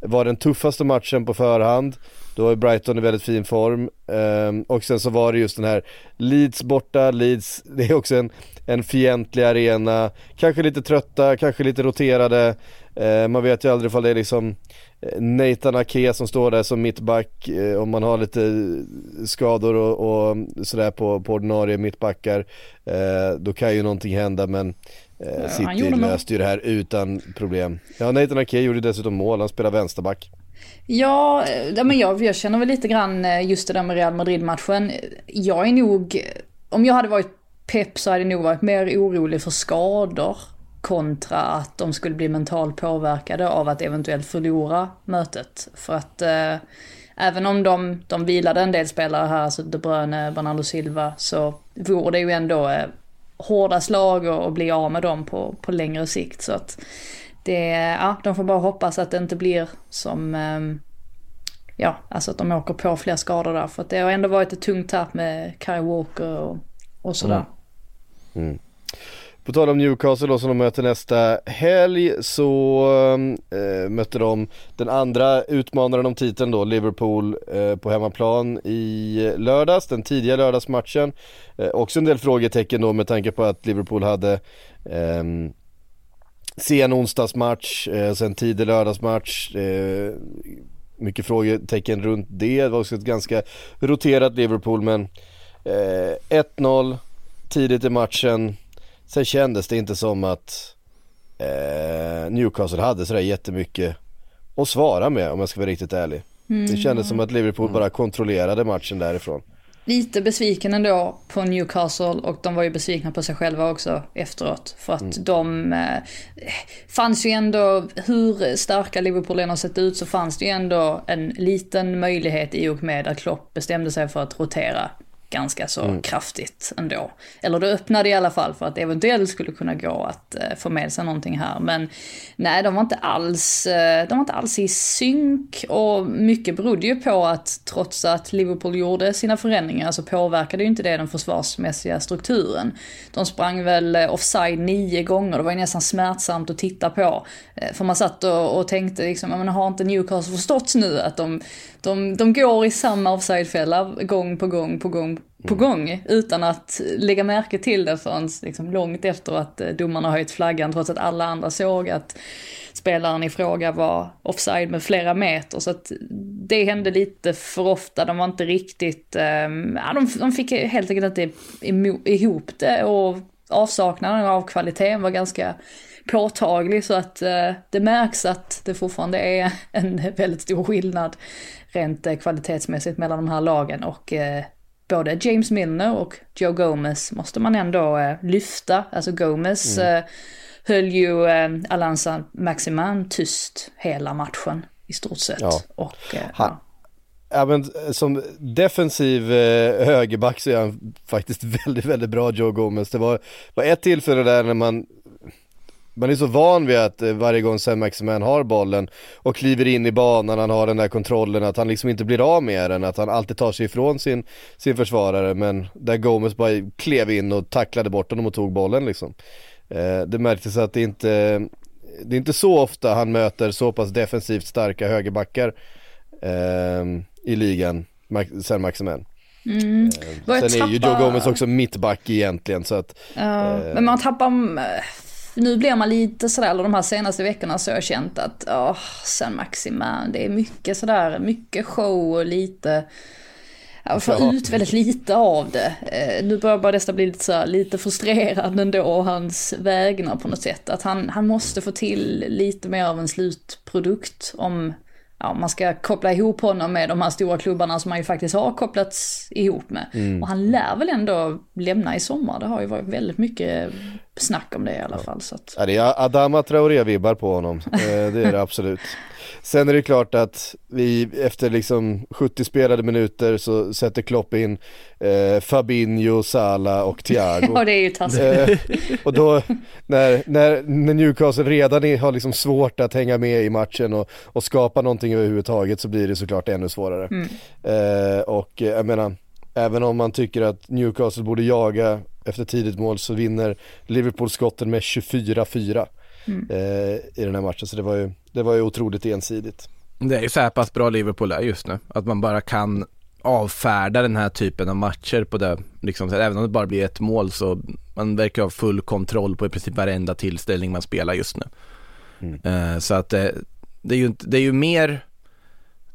var den tuffaste matchen på förhand. Då är Brighton i väldigt fin form. Um, och sen så var det just den här Leeds borta, Leeds, det är också en, en fientlig arena. Kanske lite trötta, kanske lite roterade. Uh, man vet ju aldrig ifall det är liksom Nathan Ake som står där som mittback, uh, om man har lite skador och, och sådär på, på ordinarie mittbackar. Uh, då kan ju någonting hända men Eh, City löste ju det här utan problem. Ja, Nathan Ake gjorde dessutom mål, han spelar vänsterback. Ja, eh, men jag, jag känner väl lite grann eh, just det där med Real Madrid-matchen. Jag är nog, om jag hade varit pepp så hade jag nog varit mer orolig för skador kontra att de skulle bli mentalt påverkade av att eventuellt förlora mötet. För att eh, även om de, de vilade en del spelare här, alltså De Bruyne, Bernardo Silva, så vore det ju ändå eh, hårda slag och, och bli av med dem på, på längre sikt. Så att det, ja, de får bara hoppas att det inte blir som, eh, ja, alltså att de åker på fler skador där. För att det har ändå varit ett tungt tapp med Kai Walker och, och sådär. Mm. Mm. På tal om Newcastle då som de möter nästa helg så ehm, eh, äh, mötte de den andra utmanaren om titeln då, Liverpool äh, på hemmaplan i lördags, den tidiga lördagsmatchen. Äh, också en del frågetecken då med tanke på att Liverpool hade äh, sen onsdagsmatch, äh, sen tidig lördagsmatch. mycket frågetecken runt det. Det var också ett ganska roterat Liverpool men 1-0 tidigt i matchen Sen kändes det inte som att eh, Newcastle hade sådär jättemycket att svara med om jag ska vara riktigt ärlig. Mm. Det kändes som att Liverpool bara kontrollerade matchen därifrån. Lite besviken ändå på Newcastle och de var ju besvikna på sig själva också efteråt. För att mm. de eh, fanns ju ändå, hur starka Liverpool än har sett ut så fanns det ju ändå en liten möjlighet i och med att Klopp bestämde sig för att rotera ganska så mm. kraftigt ändå. Eller det öppnade i alla fall för att det eventuellt skulle kunna gå att eh, få med sig någonting här. Men nej, de var inte alls, eh, de var inte alls i synk och mycket berodde ju på att trots att Liverpool gjorde sina förändringar så påverkade ju inte det den försvarsmässiga strukturen. De sprang väl offside nio gånger, det var ju nästan smärtsamt att titta på. Eh, för man satt och, och tänkte liksom, men har inte Newcastle förstått nu att de de, de går i samma offsidefälla gång på gång på gång på mm. gång utan att lägga märke till det förrän liksom långt efter att eh, domarna höjt flaggan trots att alla andra såg att spelaren i fråga var offside med flera meter. Så att det hände lite för ofta, de var inte riktigt, ja, de, de fick helt enkelt inte ihop det och avsaknaden av kvaliteten var ganska påtaglig så att uh, det märks att det fortfarande är en väldigt stor skillnad rent eh, kvalitetsmässigt mellan de här lagen och eh, både James Milner och Joe Gomez måste man ändå eh, lyfta. Alltså Gomez mm. eh, höll ju eh, Alanza Maximan tyst hela matchen i stort sett. Ja. Och, eh, han, ja. men eh, som defensiv eh, högerback så är han faktiskt väldigt, väldigt bra Joe Gomez. Det var, var ett tillfälle där när man man är så van vid att eh, varje gång Sam Maximan har bollen och kliver in i banan, han har den där kontrollen, att han liksom inte blir av med den, att han alltid tar sig ifrån sin, sin försvarare. Men där Gomes bara klev in och tacklade bort honom och tog bollen liksom. Eh, det märktes att det inte det är inte så ofta han möter så pass defensivt starka högerbackar eh, i ligan, sen Maximen. Mm. Eh, sen är ju Joe Gomez också mittback egentligen så att... Ja, eh... men man tappar... Nu blir man lite sådär, eller de här senaste veckorna så har jag känt att, åh, sen Maximan, det är mycket sådär, mycket show och lite jag får ja. ut väldigt lite av det. Eh, nu börjar bara detta bli lite, så här, lite frustrerad ändå, hans vägnar på något sätt. Att han, han måste få till lite mer av en slutprodukt om ja, man ska koppla ihop honom med de här stora klubbarna som han ju faktiskt har kopplats ihop med. Mm. Och han lär väl ändå lämna i sommar, det har ju varit väldigt mycket snack om det i alla fall. Så att... ja, det är Adama Traoré-vibbar på honom, eh, det är det absolut. Sen är det klart att vi efter liksom 70 spelade minuter så sätter Klopp in eh, Fabinho, Sala och Thiago. Ja det är ju taskigt. Eh, och då när, när, när Newcastle redan har liksom svårt att hänga med i matchen och, och skapa någonting överhuvudtaget så blir det såklart ännu svårare. Mm. Eh, och eh, jag menar, även om man tycker att Newcastle borde jaga efter tidigt mål så vinner Liverpool skotten med 24-4 mm. eh, i den här matchen. Så det var ju, det var ju otroligt ensidigt. Det är ju så här pass bra Liverpool är just nu. Att man bara kan avfärda den här typen av matcher på det, liksom, även om det bara blir ett mål så man verkar ha full kontroll på i princip varenda tillställning man spelar just nu. Mm. Eh, så att det, det, är ju, det är ju mer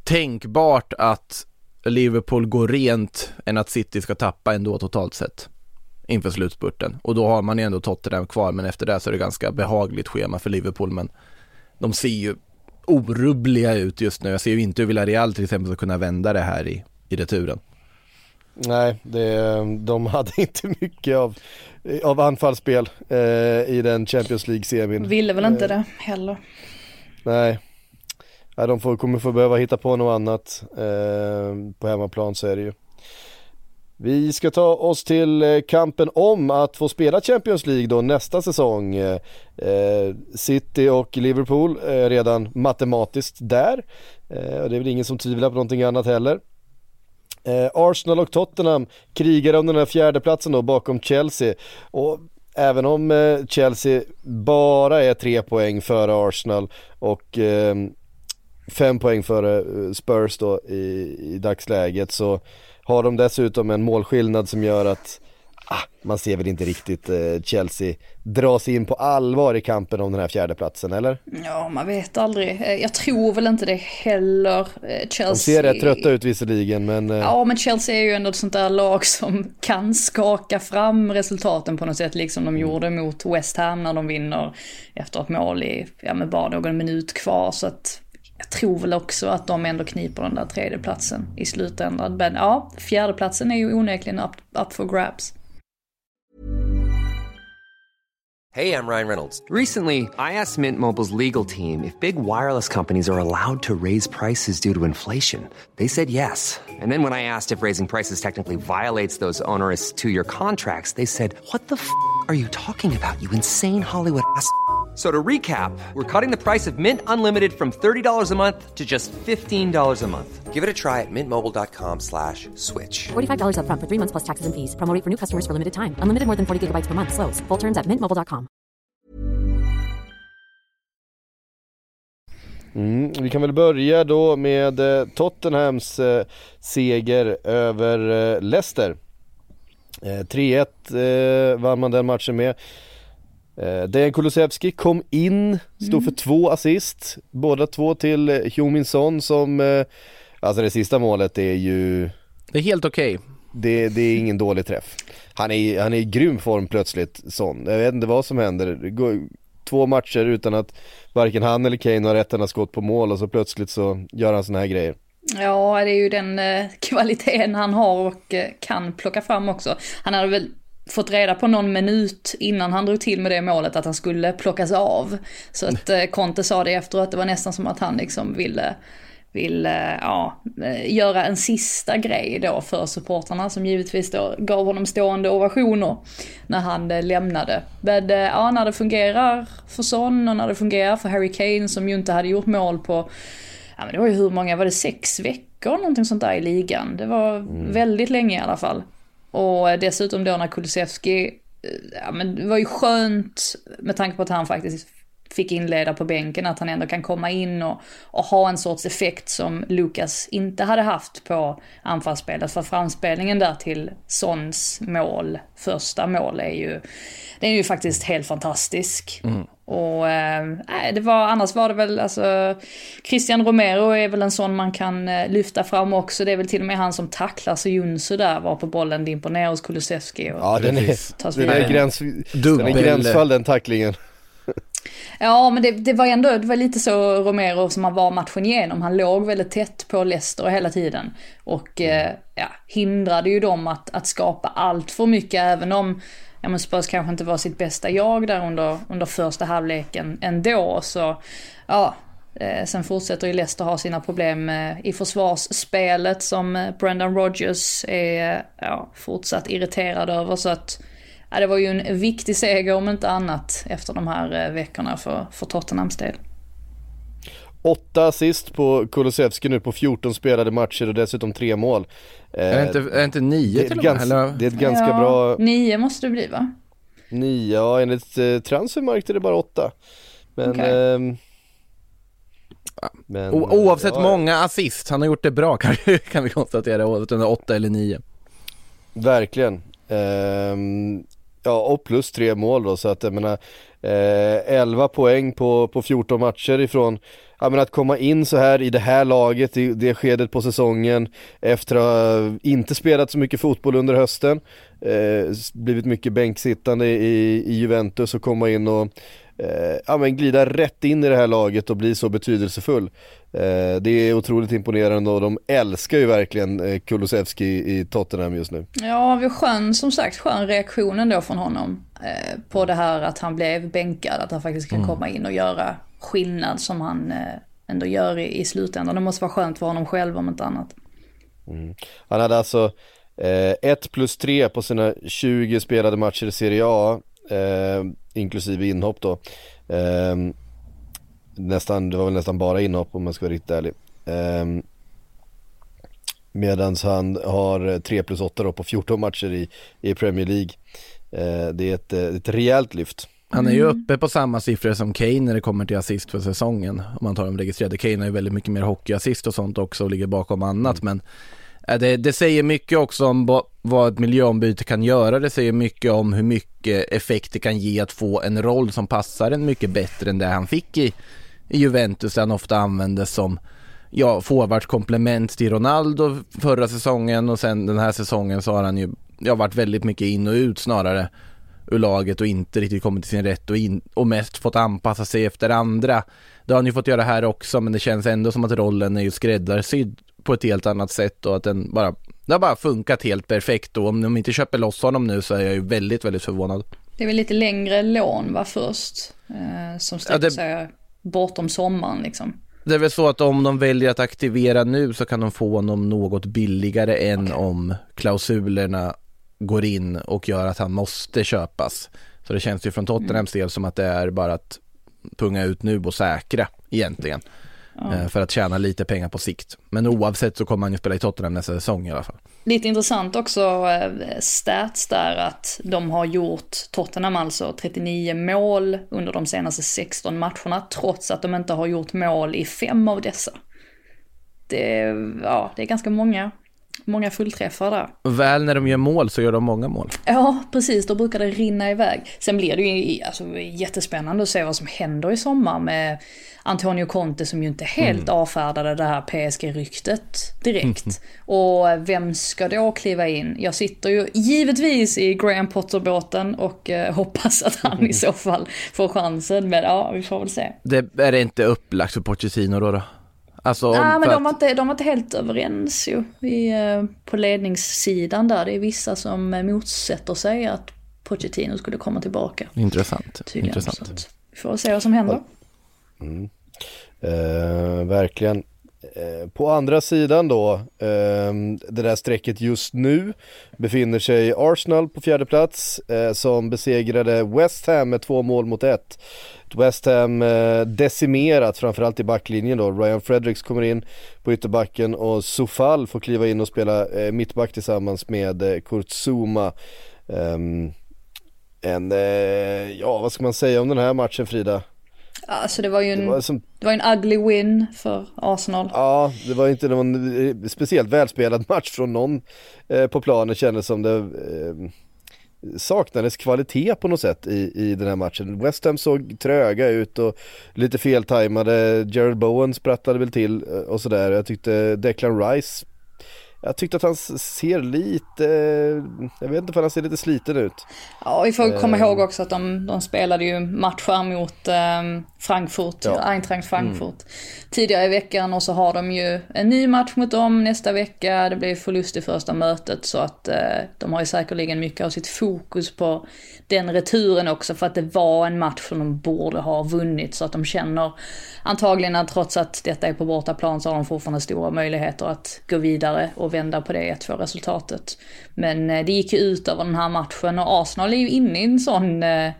tänkbart att Liverpool går rent än att City ska tappa ändå totalt sett inför slutspurten. Och då har man ju ändå Tottenham kvar, men efter det så är det ganska behagligt schema för Liverpool. Men de ser ju orubbliga ut just nu. Jag ser ju inte hur Villarreal till exempel ska kunna vända det här i, i returen. Nej, det, de hade inte mycket av, av anfallsspel eh, i den Champions League-semin. Ville väl inte eh, det heller. Nej, ja, de får, kommer få behöva hitta på något annat eh, på hemmaplan så är det ju. Vi ska ta oss till eh, kampen om att få spela Champions League då nästa säsong. Eh, eh, City och Liverpool är redan matematiskt där. Det är väl ingen som tvivlar på någonting annat heller. Arsenal och Tottenham krigar om den här fjärdeplatsen då bakom Chelsea. Och även om Chelsea bara är tre poäng före Arsenal och fem poäng före Spurs då i, i dagsläget så har de dessutom en målskillnad som gör att ah, man ser väl inte riktigt eh, Chelsea dra sig in på allvar i kampen om den här fjärdeplatsen eller? Ja, man vet aldrig. Eh, jag tror väl inte det heller. Chelsea... Eh, de ser rätt trötta ut visserligen men... Eh... Ja, men Chelsea är ju ändå ett sånt där lag som kan skaka fram resultaten på något sätt, liksom de gjorde mot West Ham när de vinner efter ett mål i, ja men bara någon minut kvar. Så att jag tror väl också att de ändå kniper den där tredjeplatsen i slutändan. Men ja, fjärdeplatsen är ju onekligen up, up for grabs. Hej, jag Ryan Reynolds. Recently, I asked Mint Mobiles legal team if big wireless companies are allowed to raise prices due to inflation. They said yes. And then when I asked if raising prices technically violates those onerous two-year contracts, they said, what the f*** are you talking about, you insane Hollywood ass?" So to recap, we're cutting the price of Mint Unlimited from $30 a month to just $15 a month. Give it a try at mintmobile.com slash switch. $45 up front for three months plus taxes and fees. Promoting for new customers for limited time. Unlimited more than 40 gigabytes per month. Slows. Full terms at mintmobile.com. Mm, vi kan väl börja då med eh, Tottenhams eh, seger över eh, Leicester. 3-1 eh, vann man den matchen med. Eh, Dejan Kulusevski kom in, stod för mm. två assist, båda två till Heung-Min Son som, eh, alltså det sista målet är ju Det är helt okej okay. det, det, är ingen dålig träff Han är, han är i grym form plötsligt, Son. Jag vet inte vad som händer, två matcher utan att varken han eller Kane har rätt enda skott på mål och så plötsligt så gör han såna här grejer Ja, det är ju den eh, kvaliteten han har och eh, kan plocka fram också. Han hade väl fått reda på någon minut innan han drog till med det målet att han skulle plockas av. Så att eh, Conte sa det efteråt, det var nästan som att han liksom ville ville ja, eh, göra en sista grej då för supportrarna som givetvis då gav honom stående ovationer när han eh, lämnade. Men eh, ja, när det fungerar för Son och när det fungerar för Harry Kane som ju inte hade gjort mål på, ja men det var ju hur många, var det sex veckor någonting sånt där i ligan? Det var mm. väldigt länge i alla fall. Och dessutom då när Kulusevski, eh, ja men det var ju skönt med tanke på att han faktiskt fick inleda på bänken, att han ändå kan komma in och, och ha en sorts effekt som Lukas inte hade haft på anfallsspelet. För framspelningen där till Sons mål, första mål, är ju, den är ju faktiskt helt fantastisk. Mm. Och äh, det var, annars var det väl, alltså, Christian Romero är väl en sån man kan äh, lyfta fram också. Det är väl till och med han som tacklar så Junsu där var på bollen, det imponerar hos Kulusevski. Ja, den är, den är, gräns, den är gränsfall den tacklingen. Ja, men det, det, var ändå, det var lite så Romero som han var matchen igenom. Han låg väldigt tätt på Leicester hela tiden. Och eh, ja, hindrade ju dem att, att skapa allt för mycket, även om ja, men Spurs kanske inte var sitt bästa jag där under, under första halvleken ändå. Så ja, eh, sen fortsätter ju Leicester ha sina problem eh, i försvarsspelet som eh, Brendan Rodgers är ja, fortsatt irriterad över. Så att ja, det var ju en viktig seger om inte annat efter de här veckorna för, för Tottenhams del. Åtta assist på Kulusevski nu på 14 spelade matcher och dessutom tre mål. Är det inte, är det inte nio det till och med? Ganska, det är ett ganska ja, bra... Nio måste det bli va? Nio, ja enligt eh, Transfermarkt är det bara åtta. Men... Okay. Eh, men o oavsett ja, många assist, han har gjort det bra kan, kan vi konstatera, oavsett om det är åtta eller nio. Verkligen. Eh, ja, och plus tre mål då, så att jag menar, eh, 11 poäng på, på 14 matcher ifrån ja, men att komma in så här i det här laget, i det skedet på säsongen, efter att ha inte spelat så mycket fotboll under hösten, eh, blivit mycket bänksittande i, i Juventus och komma in och eh, ja, men glida rätt in i det här laget och bli så betydelsefull. Eh, det är otroligt imponerande och de älskar ju verkligen eh, Kulusevski i Tottenham just nu. Ja, vi skön, som sagt, skön reaktion ändå från honom eh, på det här att han blev bänkad, att han faktiskt kan mm. komma in och göra skillnad som han eh, ändå gör i, i slutändan. Det måste vara skönt för honom själv om inte annat. Mm. Han hade alltså 1 eh, plus 3 på sina 20 spelade matcher i Serie A, eh, inklusive inhopp då. Eh, nästan, det var väl nästan bara inhopp om man ska vara riktigt ärlig. Eh, Medan han har 3 plus 8 då på 14 matcher i, i Premier League. Eh, det är ett, ett rejält lyft. Han är ju mm. uppe på samma siffror som Kane när det kommer till assist för säsongen. Om man tar de registrerade. Kane har ju väldigt mycket mer hockeyassist och sånt också och ligger bakom annat. Men äh, det, det säger mycket också om vad ett miljöombyte kan göra. Det säger mycket om hur mycket effekt det kan ge att få en roll som passar en mycket bättre än det han fick i, i Juventus där han ofta användes som ja, forwardskomplement till Ronaldo förra säsongen och sen den här säsongen så har han ju ja, varit väldigt mycket in och ut snarare ur laget och inte riktigt kommit till sin rätt och, in, och mest fått anpassa sig efter andra. Det har han ju fått göra här också men det känns ändå som att rollen är ju skräddarsydd på ett helt annat sätt och att den bara, det har bara funkat helt perfekt och om de inte köper loss honom nu så är jag ju väldigt, väldigt förvånad. Det är väl lite längre lån va först, eh, som sträcker ja, det... sig bortom sommaren liksom. Det är väl så att om de väljer att aktivera nu så kan de få honom något billigare än okay. om klausulerna går in och gör att han måste köpas. Så det känns ju från Tottenhams del som att det är bara att punga ut nu och säkra egentligen. Eh, för att tjäna lite pengar på sikt. Men oavsett så kommer han ju spela i Tottenham nästa säsong i alla fall. Lite intressant också eh, stats där att de har gjort, Tottenham alltså, 39 mål under de senaste 16 matcherna trots att de inte har gjort mål i fem av dessa. Det, ja, det är ganska många många fullträffar där. Väl när de gör mål så gör de många mål. Ja, precis. Då brukar det rinna iväg. Sen blir det ju alltså, jättespännande att se vad som händer i sommar med Antonio Conte som ju inte helt mm. avfärdade det här PSG-ryktet direkt. Mm. Och vem ska då kliva in? Jag sitter ju givetvis i Graham Potter-båten och eh, hoppas att han mm. i så fall får chansen. Men ja, vi får väl se. Det är det inte upplagt för Pochettino då? då? Alltså, Nej, men de var, inte, de var inte helt överens ju i, eh, på ledningssidan där. Det är vissa som motsätter sig att Pochettino skulle komma tillbaka. Intressant. Tydligen. Intressant. vi får se vad som händer. Mm. Eh, verkligen. Eh, på andra sidan då, ehm, det där strecket just nu befinner sig Arsenal på fjärde plats eh, som besegrade West Ham med två mål mot ett. West Ham eh, decimerat framförallt i backlinjen då. Ryan Fredericks kommer in på ytterbacken och Sofal får kliva in och spela mittback tillsammans med Kurt Zuma. Ehm, en, ja vad ska man säga om den här matchen Frida? Alltså det var ju en, Det det var var, som, en ugly win för Arsenal. ja, det var inte någon eh, speciellt välspelad match från någon eh, på planen kändes som det eh, saknades kvalitet på något sätt i, i den här matchen. West Ham såg tröga ut och lite feltajmade, Gerald Bowen sprattade väl till eh, och sådär. Jag tyckte Declan Rice jag tyckte att han ser lite, jag vet inte om han ser lite sliten ut. Ja, vi får komma Eh. ihåg också att de, de spelade ju matcher mot eh, Frankfurt, Ja. Eintracht Frankfurt tidigare i veckan och så har de ju en ny match mot dem nästa vecka. Det blir förlust i första mötet så att eh, de har ju säkerligen mycket av sitt fokus på den returen också för att det var en match som de borde ha vunnit så att de känner antagligen att trots att detta är på bortaplan så har de fortfarande stora möjligheter att gå vidare och vända på det 1-2 resultatet. Men eh, det gick ju ut över den här matchen och Arsenal är ju inne i en sån, eh,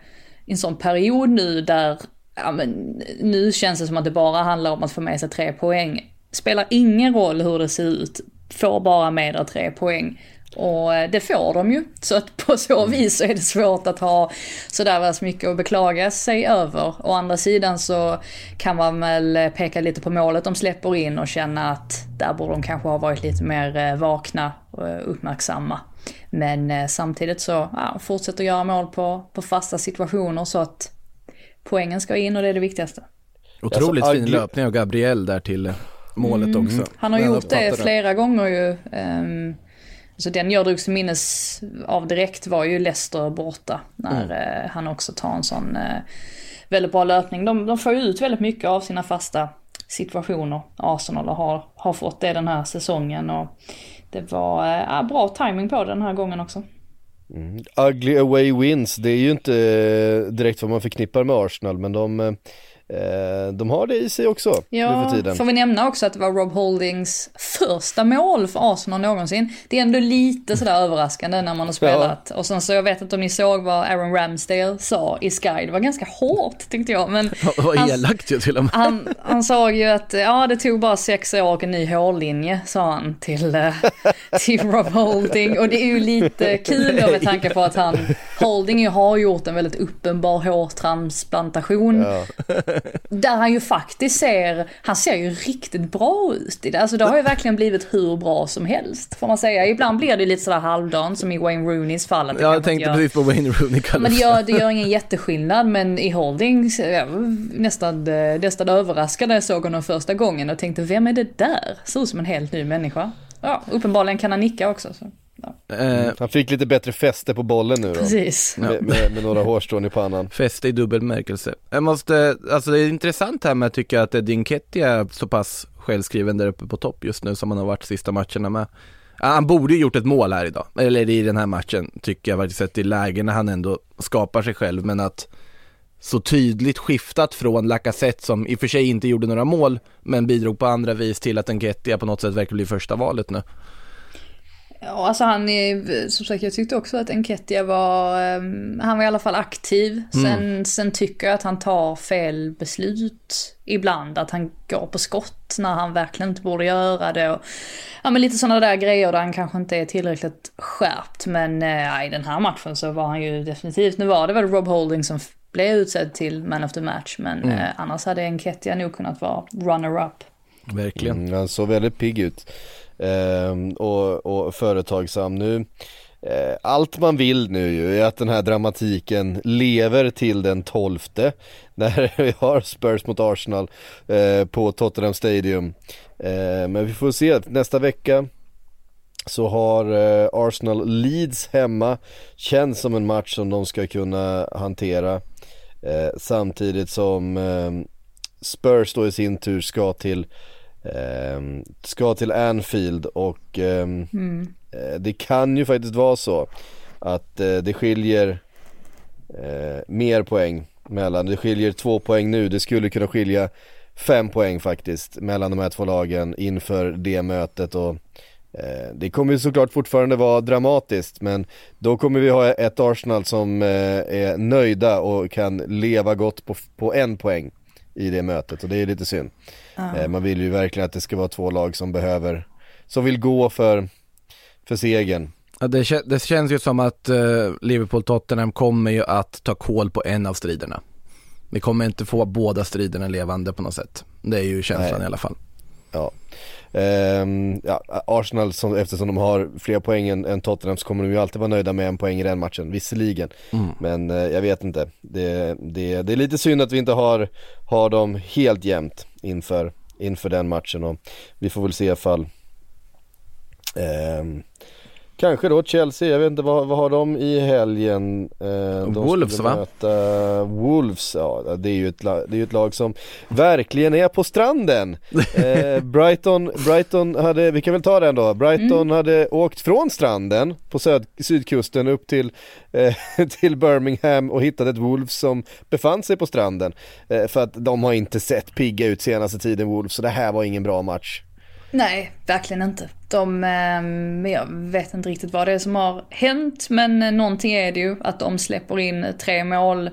en sån period nu där ja, men, nu känns det som att det bara handlar om att få med sig tre poäng. Spelar ingen roll hur det ser ut, får bara med dig tre poäng. Och eh, det får de ju. Så att på så vis så är det svårt att ha sådär mycket att beklaga sig över. Å andra sidan så kan man väl eh, peka lite på målet de släpper in och känna att där borde de kanske ha varit lite mer eh, vakna och uppmärksamma. Men samtidigt så ja, fortsätter göra mål på, på fasta situationer så att poängen ska in och det är det viktigaste. Otroligt Alltså, fin löpning av Gabriel där till målet också. Mm. Han har Men gjort det flera gånger ju. Um, så den jag drogs minnes av direkt var ju Leicester borta. När Mm. eh, han också tar en sån eh, väldigt bra löpning. De, de får ju ut väldigt mycket av sina fasta situationer. Arsenal och har, har fått det den här säsongen. Och det var eh, ja, bra timing på det den här gången också. Ugly away wins, det är ju inte direkt vad man förknippar med Arsenal men de, de har det i sig också nu Ja, för tiden. får vi nämna också att det var Rob Holdings första mål för Arsenal någonsin. Det är ändå lite sådär överraskande när man har spelat. Och sen så jag vet inte om ni såg vad Aaron Ramsdale sa i Sky. Det var ganska hårt tyckte jag. Men Vad han- elakt ju till och med. han, han sa ju att ja, det tog bara sex år och en ny hårlinje, sa han till, eh, till Rob Holding. Och det är ju lite kul då med tanke på att han, Holding ju har gjort en väldigt uppenbar hårtransplantation. Där han ju faktiskt ser, han ser ju riktigt bra ut i det. Alltså det har ju verkligen blivit hur bra som helst, får man säga. Ibland blir det lite sådär halvdant, som i Wayne Rooneys fall. det Jag tänkte gör- precis på Wayne Rooney men det gör, det gör ingen jätteskillnad, men i Holding, var nästan, eh, nästan överraskad när jag såg honom första gången och tänkte, vem är det där? Ser ut som en helt ny människa. Ja, uppenbarligen kan han nicka också. Så. Ja, Eh, Han fick lite bättre fäste på bollen nu då. precis. Med, med, med några hårstrån i pannan. Fäste i dubbel bemärkelse. Jag måste, alltså det är intressant här med att tycka att Eddie Nketiah är så pass självskriven där uppe på topp just nu som han har varit sista matcherna med. Han borde ju gjort ett mål här idag, eller i den här matchen tycker jag faktiskt sett i lägen när han ändå skapar sig själv men att så tydligt skiftat från Lacazette som i och för sig inte gjorde några mål men bidrog på andra vis till att Nketiah på något sätt verkar bli första valet nu. Ja, alltså han är, som sagt jag tyckte också att Enketia var, ehm, han var i alla fall aktiv. Sen, sen tycker jag att han tar fel beslut ibland. Att han går på skott när han verkligen inte borde göra det. Och, ja men lite sådana där grejer där han kanske inte är tillräckligt skärpt. Men eh, i den här matchen så var han ju definitivt, nu var det väl Rob Holding som blev utsedd till man of the match. Men eh, annars hade Enketia nog kunnat vara runner-up. Verkligen. Mm, han såg väldigt pigg ut. Ehm, och, och företagsam nu. Eh, allt man vill nu ju är att den här dramatiken lever till den 12 när vi har Spurs mot Arsenal eh, på Tottenham Stadium. Eh, men vi får se, nästa vecka så har eh, Arsenal Leeds hemma, känns som en match som de ska kunna hantera. Eh, samtidigt som eh, Spurs då i sin tur ska till eh, ska till Anfield och ehm, eh, det kan ju faktiskt vara så att eh, det skiljer eh, mer poäng mellan, det skiljer två poäng nu, det skulle kunna skilja fem poäng faktiskt mellan de här två lagen inför det mötet och det kommer ju såklart fortfarande vara dramatiskt men då kommer vi ha ett Arsenal som är nöjda och kan leva gott på, på en poäng i det mötet och det är lite synd. Eh, man vill ju verkligen att det ska vara två lag som behöver, som vill gå för, för segern. Ja, det, det känns ju som att eh, Liverpool-Tottenham kommer ju att ta koll på en av striderna. Vi kommer inte få båda striderna levande på något sätt. Det är ju känslan Nej. i alla fall. Ja. Ehm, ja, Arsenal, som, eftersom de har fler poäng än, än Tottenham så kommer de ju alltid vara nöjda med en poäng i den matchen, visserligen. Mm. Men eh, jag vet inte, det, det, det är lite synd att vi inte har, har dem helt jämnt inför, inför den matchen och vi får väl se ifall ehm, Kanske då Chelsea, jag vet inte vad, vad har de i helgen? Eh, de Wolves, va? Möta Wolves, ja det är ju ett, lag, det är ett lag som verkligen är på stranden. Eh, Brighton, Brighton hade, vi kan väl ta den då, Brighton hade åkt från stranden på söd, sydkusten upp till, eh, till Birmingham och hittat ett Wolves som befann sig på stranden. Eh, för att de har inte sett pigga ut senaste tiden Wolves, så det här var ingen bra match. Nej, verkligen inte. De, eh, jag vet inte riktigt vad det är som har hänt, men eh, någonting är det ju att de släpper in tre mål.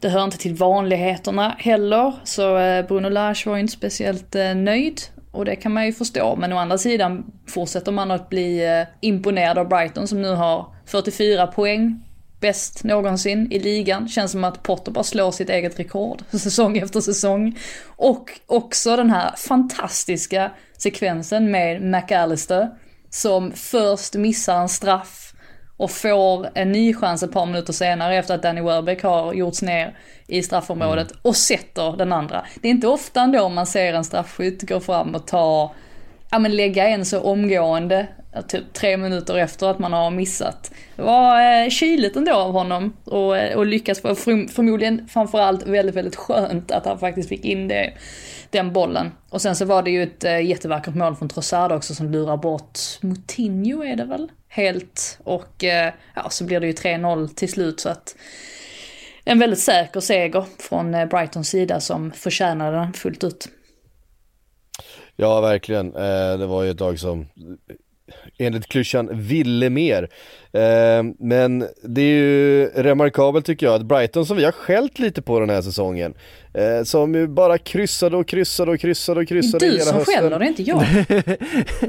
Det hör inte till vanligheterna heller, så eh, Bruno Lage var ju inte speciellt eh, nöjd. Och det kan man ju förstå, men å andra sidan fortsätter man att bli eh, imponerad av Brighton som nu har 44 poäng. Bäst någonsin i ligan. Känns som att Potter bara slår sitt eget rekord säsong efter säsong. Och också den här fantastiska sekvensen med McAllister som först missar en straff och får en ny chans ett par minuter senare efter att Danny Welbeck har gjorts ner i straffområdet och sätter den andra. Det är inte ofta ändå man ser en straffskytt gå fram och ta, ja men lägga en så omgående, typ tre minuter efter att man har missat. Det var eh, kyligt ändå av honom och, eh, och lyckas, för, förmodligen framförallt väldigt, väldigt skönt att han faktiskt fick in det, den bollen. Och sen så var det ju ett eh, jättevackert mål från Trossard också som lurar bort Moutinho är det väl? Helt. Och eh, ja, så blir det ju 3-0 till slut så att en väldigt säker seger från eh, Brightons sida som förtjänade den fullt ut. Ja verkligen, eh, det var ju ett lag som enligt klyschan ville mer. Eh, men det är ju remarkabelt tycker jag att Brighton som vi har skällt lite på den här säsongen, eh, som ju bara kryssade och kryssade och kryssade och Det är kryssade du hela som hösten. skäller, det är inte jag.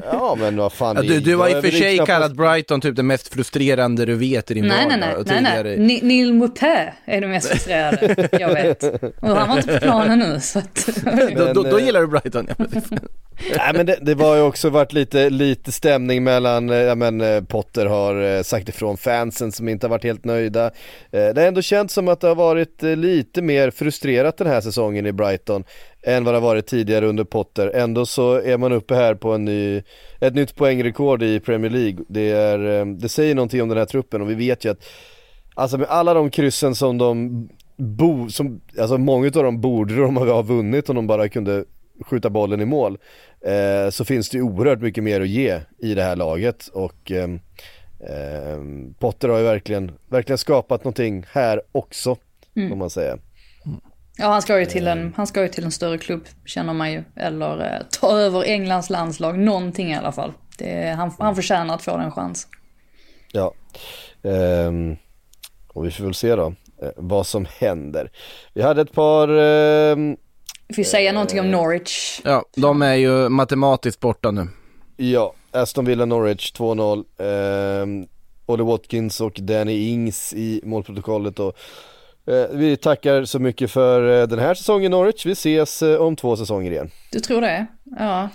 Ja men vad fan. Ja, du, du har i och för sig knappast- kallat Brighton typ det mest frustrerande du vet i din nej, nej, vardag. nej, nej, nej. Ni- Neil Maupin är det mest frustrerade jag vet. Och han var inte på planen nu så att... Då, då, då eh, gillar du Brighton. Nej men det, det var ju också varit lite, lite stämning mellan, eh, ja men eh, Potter har sagt ifrån fansen som inte har varit helt nöjda. Det har ändå känts som att det har varit lite mer frustrerat den här säsongen i Brighton än vad det har varit tidigare under Potter. Ändå så är man uppe här på en ny, ett nytt poängrekord i Premier League. Det, är, eh, det säger någonting om den här truppen och vi vet ju att Alltså med alla de kryssen som de bo, som, alltså många av dem borde de ha vunnit om de bara kunde skjuta bollen i mål. Eh, så finns det ju oerhört mycket mer att ge i det här laget och ehm, Potter har ju verkligen, verkligen skapat någonting här också, Mm. får man säga. Ja, han ska, ju till en, han ska ju till en större klubb, känner man ju. Eller eh, ta över Englands landslag, någonting i alla fall. Det han, han förtjänar att få den chansen. Ja. Ehm, och vi får väl se då eh, vad som händer. Vi hade ett par ehm, Vi får ju säga någonting om Norwich. Ja, de är ju matematiskt borta nu. Ja, Aston Villa Norwich 2-0. Ehm, Olle Watkins och Danny Ings i målprotokollet och eh, Eh, vi tackar så mycket för eh, den här säsongen Norwich. Vi ses eh, om två säsonger igen. Du tror det? Ja.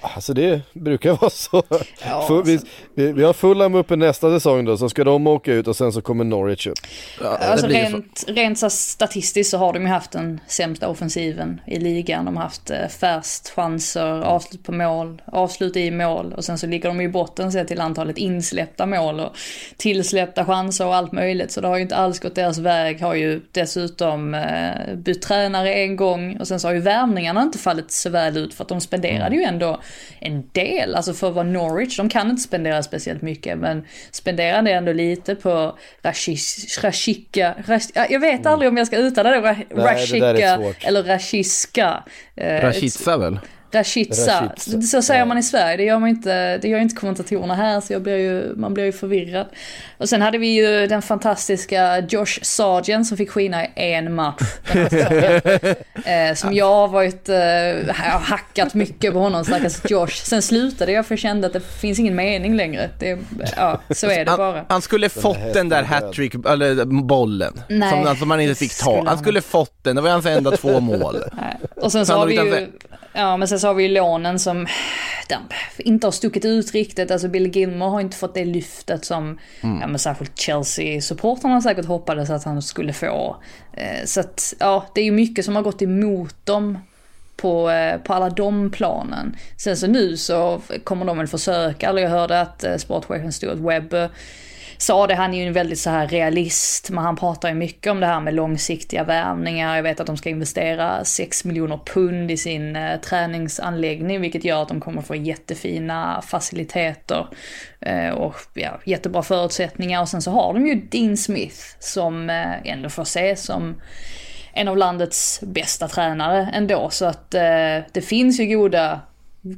Alltså det brukar vara så. Ja, Full, vi, vi, vi har Fulham uppe nästa säsong då, så ska de åka ut och sen så kommer Norwich upp. Ja, Alltså rent, rent så statistiskt så har de ju haft den sämsta offensiven i ligan. De har haft eh, färst chanser, avslut på mål, avslut i mål och sen så ligger de i botten sett till antalet insläppta mål och tillsläppta chanser och allt möjligt. Så det har ju inte alls gått deras väg. Har ju dessutom eh, bytt tränare en gång och sen så har ju värvningarna inte fallit så väl ut för att de spenderade ju ändå en del. Alltså för att vara Norwich, de kan inte spendera speciellt mycket men spenderade ändå lite på Rashish, Rashika, Rash, ja, jag vet aldrig om jag ska uttala det, det Rashika svårt. eller Rashiska. Eh, Rashica väl? Rashica. Så säger Ja. man i Sverige, det gör, man inte, det gör inte kommentatorerna här så jag blir ju, man blir ju förvirrad. Och sen hade vi ju den fantastiska Josh Sargent som fick skina i en match eh, som jag har varit, eh, jag har hackat mycket på honom, stackars Josh. Sen slutade jag för jag kände att det finns ingen mening längre. Det, ja, så är det Han, bara. han skulle fått den där hattrick, eller bollen, Nej, som alltså man inte det fick skulle ta. Han han skulle fått den, det var hans enda två mål. Nej. Och sen så har vi ju, ja men sen så har vi ju lånen som inte har stuckit ut riktigt. Alltså Bill Gilmore har inte fått det lyftet som, ja men särskilt Chelsea-supportrarna säkert hoppades att han skulle få. Eh, så att, ja det är ju mycket som har gått emot dem på, eh, på alla de planen. Sen så nu så kommer de väl försöka, eller jag hörde att eh, sportchefen Stuart Webb sa det, han är ju en väldigt så här realist, men han pratar ju mycket om det här med långsiktiga värvningar. Jag vet att de ska investera 6 miljoner pund i sin eh, träningsanläggning, vilket gör att de kommer få jättefina faciliteter eh, och ja, jättebra förutsättningar. Och sen så har de ju Dean Smith som eh, ändå får se som en av landets bästa tränare ändå. Så att eh, det finns ju goda,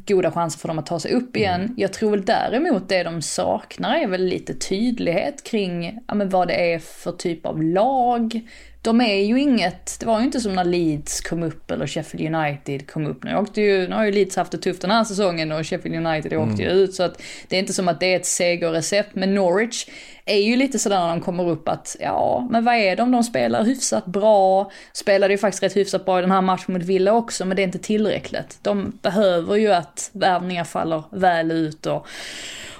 goda chanser för dem att ta sig upp igen. Jag tror väl däremot det de saknar är väl lite tydlighet kring ja, men vad det är för typ av lag. De är ju inget, det var ju inte som när Leeds kom upp eller Sheffield United kom upp. Nu, åkte ju, nu har ju Leeds haft det tufft den här säsongen och Sheffield United åkte ju ut. Så att det är inte som att det är ett segerrecept. Men Norwich är ju lite sådär när de kommer upp att, ja, men vad är de? De spelar hyfsat bra. Spelade ju faktiskt rätt hyfsat bra i den här matchen mot Villa också, men det är inte tillräckligt. De behöver ju att värvningar faller väl ut och,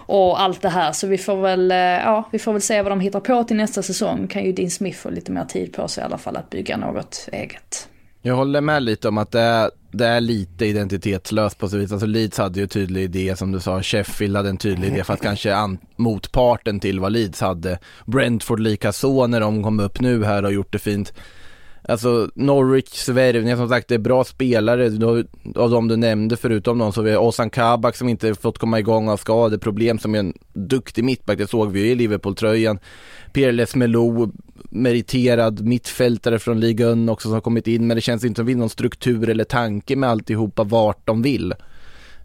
och allt det här. Så vi får väl, eh, ja, vi får väl se vad de hittar på till nästa säsong. Kan ju Dean Smith få lite mer tid på sig i alla fall att bygga något eget. Jag håller med lite om att det är, det är lite identitetslöst på så vis. Alltså Leeds hade ju tydlig idé som du sa, Sheffield hade en tydlig idé fast kanske an, motparten till vad Leeds hade. Brentford likaså när de kom upp nu här och gjort det fint. Alltså Norwich värvningar som sagt det är bra spelare Du- av de du nämnde förutom de så vi har Ozan Kabak som inte fått komma igång av skadeproblem som är en duktig mittback, det såg vi ju i Liverpool-tröjan. Pierles Melo meriterad mittfältare från ligan också som har kommit in men det känns inte som vi någon struktur eller tanke med alltihopa vart de vill.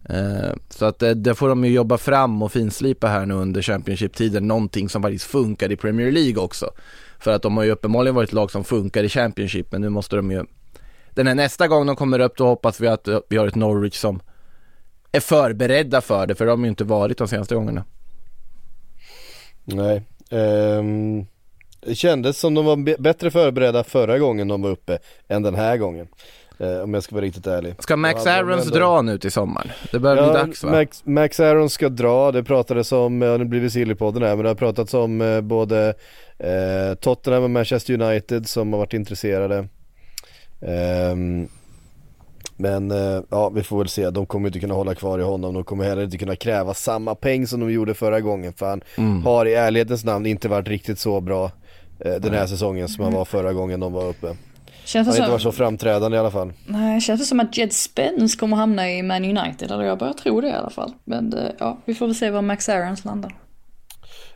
Eh, så att eh, det får de ju jobba fram och finslipa här nu under Championship-tiden, någonting som faktiskt funkar i Premier League också. För att de har ju uppenbarligen varit ett lag som funkar i Championship, men nu måste de ju Den här nästa gång de kommer upp, då hoppas vi att eh, vi har ett Norwich som är förberedda för det, för de har ju inte varit de senaste gångerna. Nej. Ehm, det kändes som de var bättre förberedda förra gången de var uppe än den här gången. Eh, om jag ska vara riktigt ärlig. Ska Max Ja, Aarons ändå- dra nu till sommaren? Det börjar bli dags va? Max, Max Aaron ska dra, det pratades om, ja nu blir vi Sillypodden här men det har pratats om eh, både eh, Tottenham och Manchester United som har varit intresserade. Ehm, men eh, ja vi får väl se, de kommer inte kunna hålla kvar i honom, de kommer heller inte kunna kräva samma peng som de gjorde förra gången för han Mm. har i ärlighetens namn inte varit riktigt så bra eh, den här säsongen som han var förra gången de var uppe. Känns Han det har inte varit så framträdande i alla fall. nej, känns det som att Jed Spence kommer hamna i Man United? Eller jag börjar tro det i alla fall. Men eh, ja, vi får väl se var Max Aarons landar.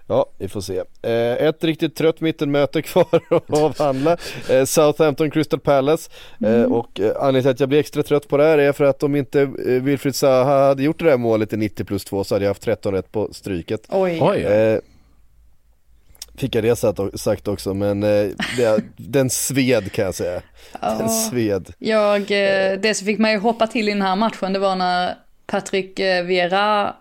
Ja, vi får se. Eh, ett riktigt trött mittenmöte kvar att avhandla. Eh, Southampton Crystal Palace. Eh, och eh, anledningen till att jag blir extra trött på det här är för att om inte eh, Wilfried Zaha hade gjort det där målet i 90 plus 2 så hade jag haft 13 rätt på stryket. Oj. Oj, Eh, fick jag det sagt- sagt också men eh, det, den sved kan jag säga. Den sved. Jag, eh, det som fick mig att hoppa till i den här matchen det var när Patrick eh, Vieira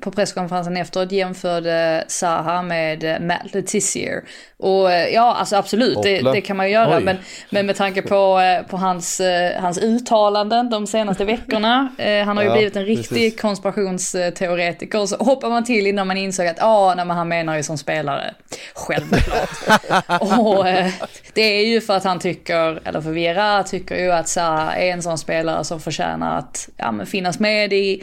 på presskonferensen efteråt jämförde Zaha med eh, Matt Letizier. Och eh, ja, alltså absolut, det, det kan man ju göra. Oj. Men, men med tanke på, eh, på hans, eh, hans uttalanden de senaste veckorna, eh, han har ju Ja, blivit en riktig precis. konspirationsteoretiker, så hoppar man till innan man insåg att ja, men han menar ju som spelare. Självklart. och eh, det är ju för att han tycker, eller för Vera tycker ju att Zaha är en sån spelare som förtjänar att ja, finnas med i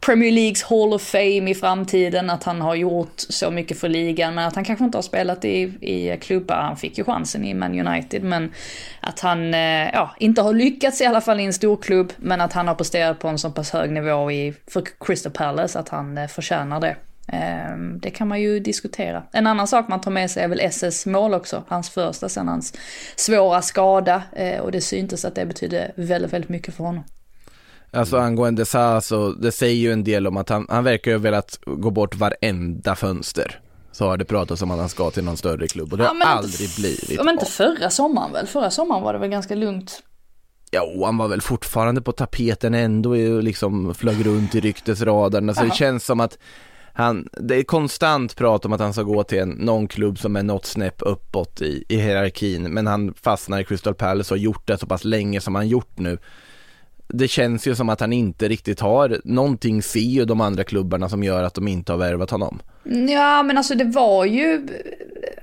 Premier Leagues Hall of Fame i framtiden, att han har gjort så mycket för ligan, men att han kanske inte har spelat i, i klubbar, han fick ju chansen i Man United, men att han eh, ja, inte har lyckats i alla fall i en stor klubb, men att han har presterat på en så pass hög nivå i, för Crystal Palace att han eh, förtjänar det. Ehm, det kan man ju diskutera. En annan sak man tar med sig är väl SS mål också, hans första sen hans svåra skada. Eh, och det syntes att det betydde väldigt, väldigt mycket för honom. Alltså angående Sa så det säger ju en del om att han, han verkar ju ha velat gå bort varenda fönster. Så har det pratats om att han ska till någon större klubb och det har men inte aldrig f- blivit. Ja, men inte förra sommaren väl? Förra sommaren var det väl ganska lugnt. Jo, han var väl fortfarande på tapeten ändå och liksom flög runt i ryktesradarna. Så det Jaha. känns som att han, det är konstant prat om att han ska gå till en, någon klubb som är något snäpp uppåt i, i hierarkin. Men han fastnar i Crystal Palace och har gjort det så pass länge som han gjort nu. Det känns ju som att han inte riktigt har, någonting ser de andra klubbarna som gör att de inte har värvat honom. Ja men alltså det var ju,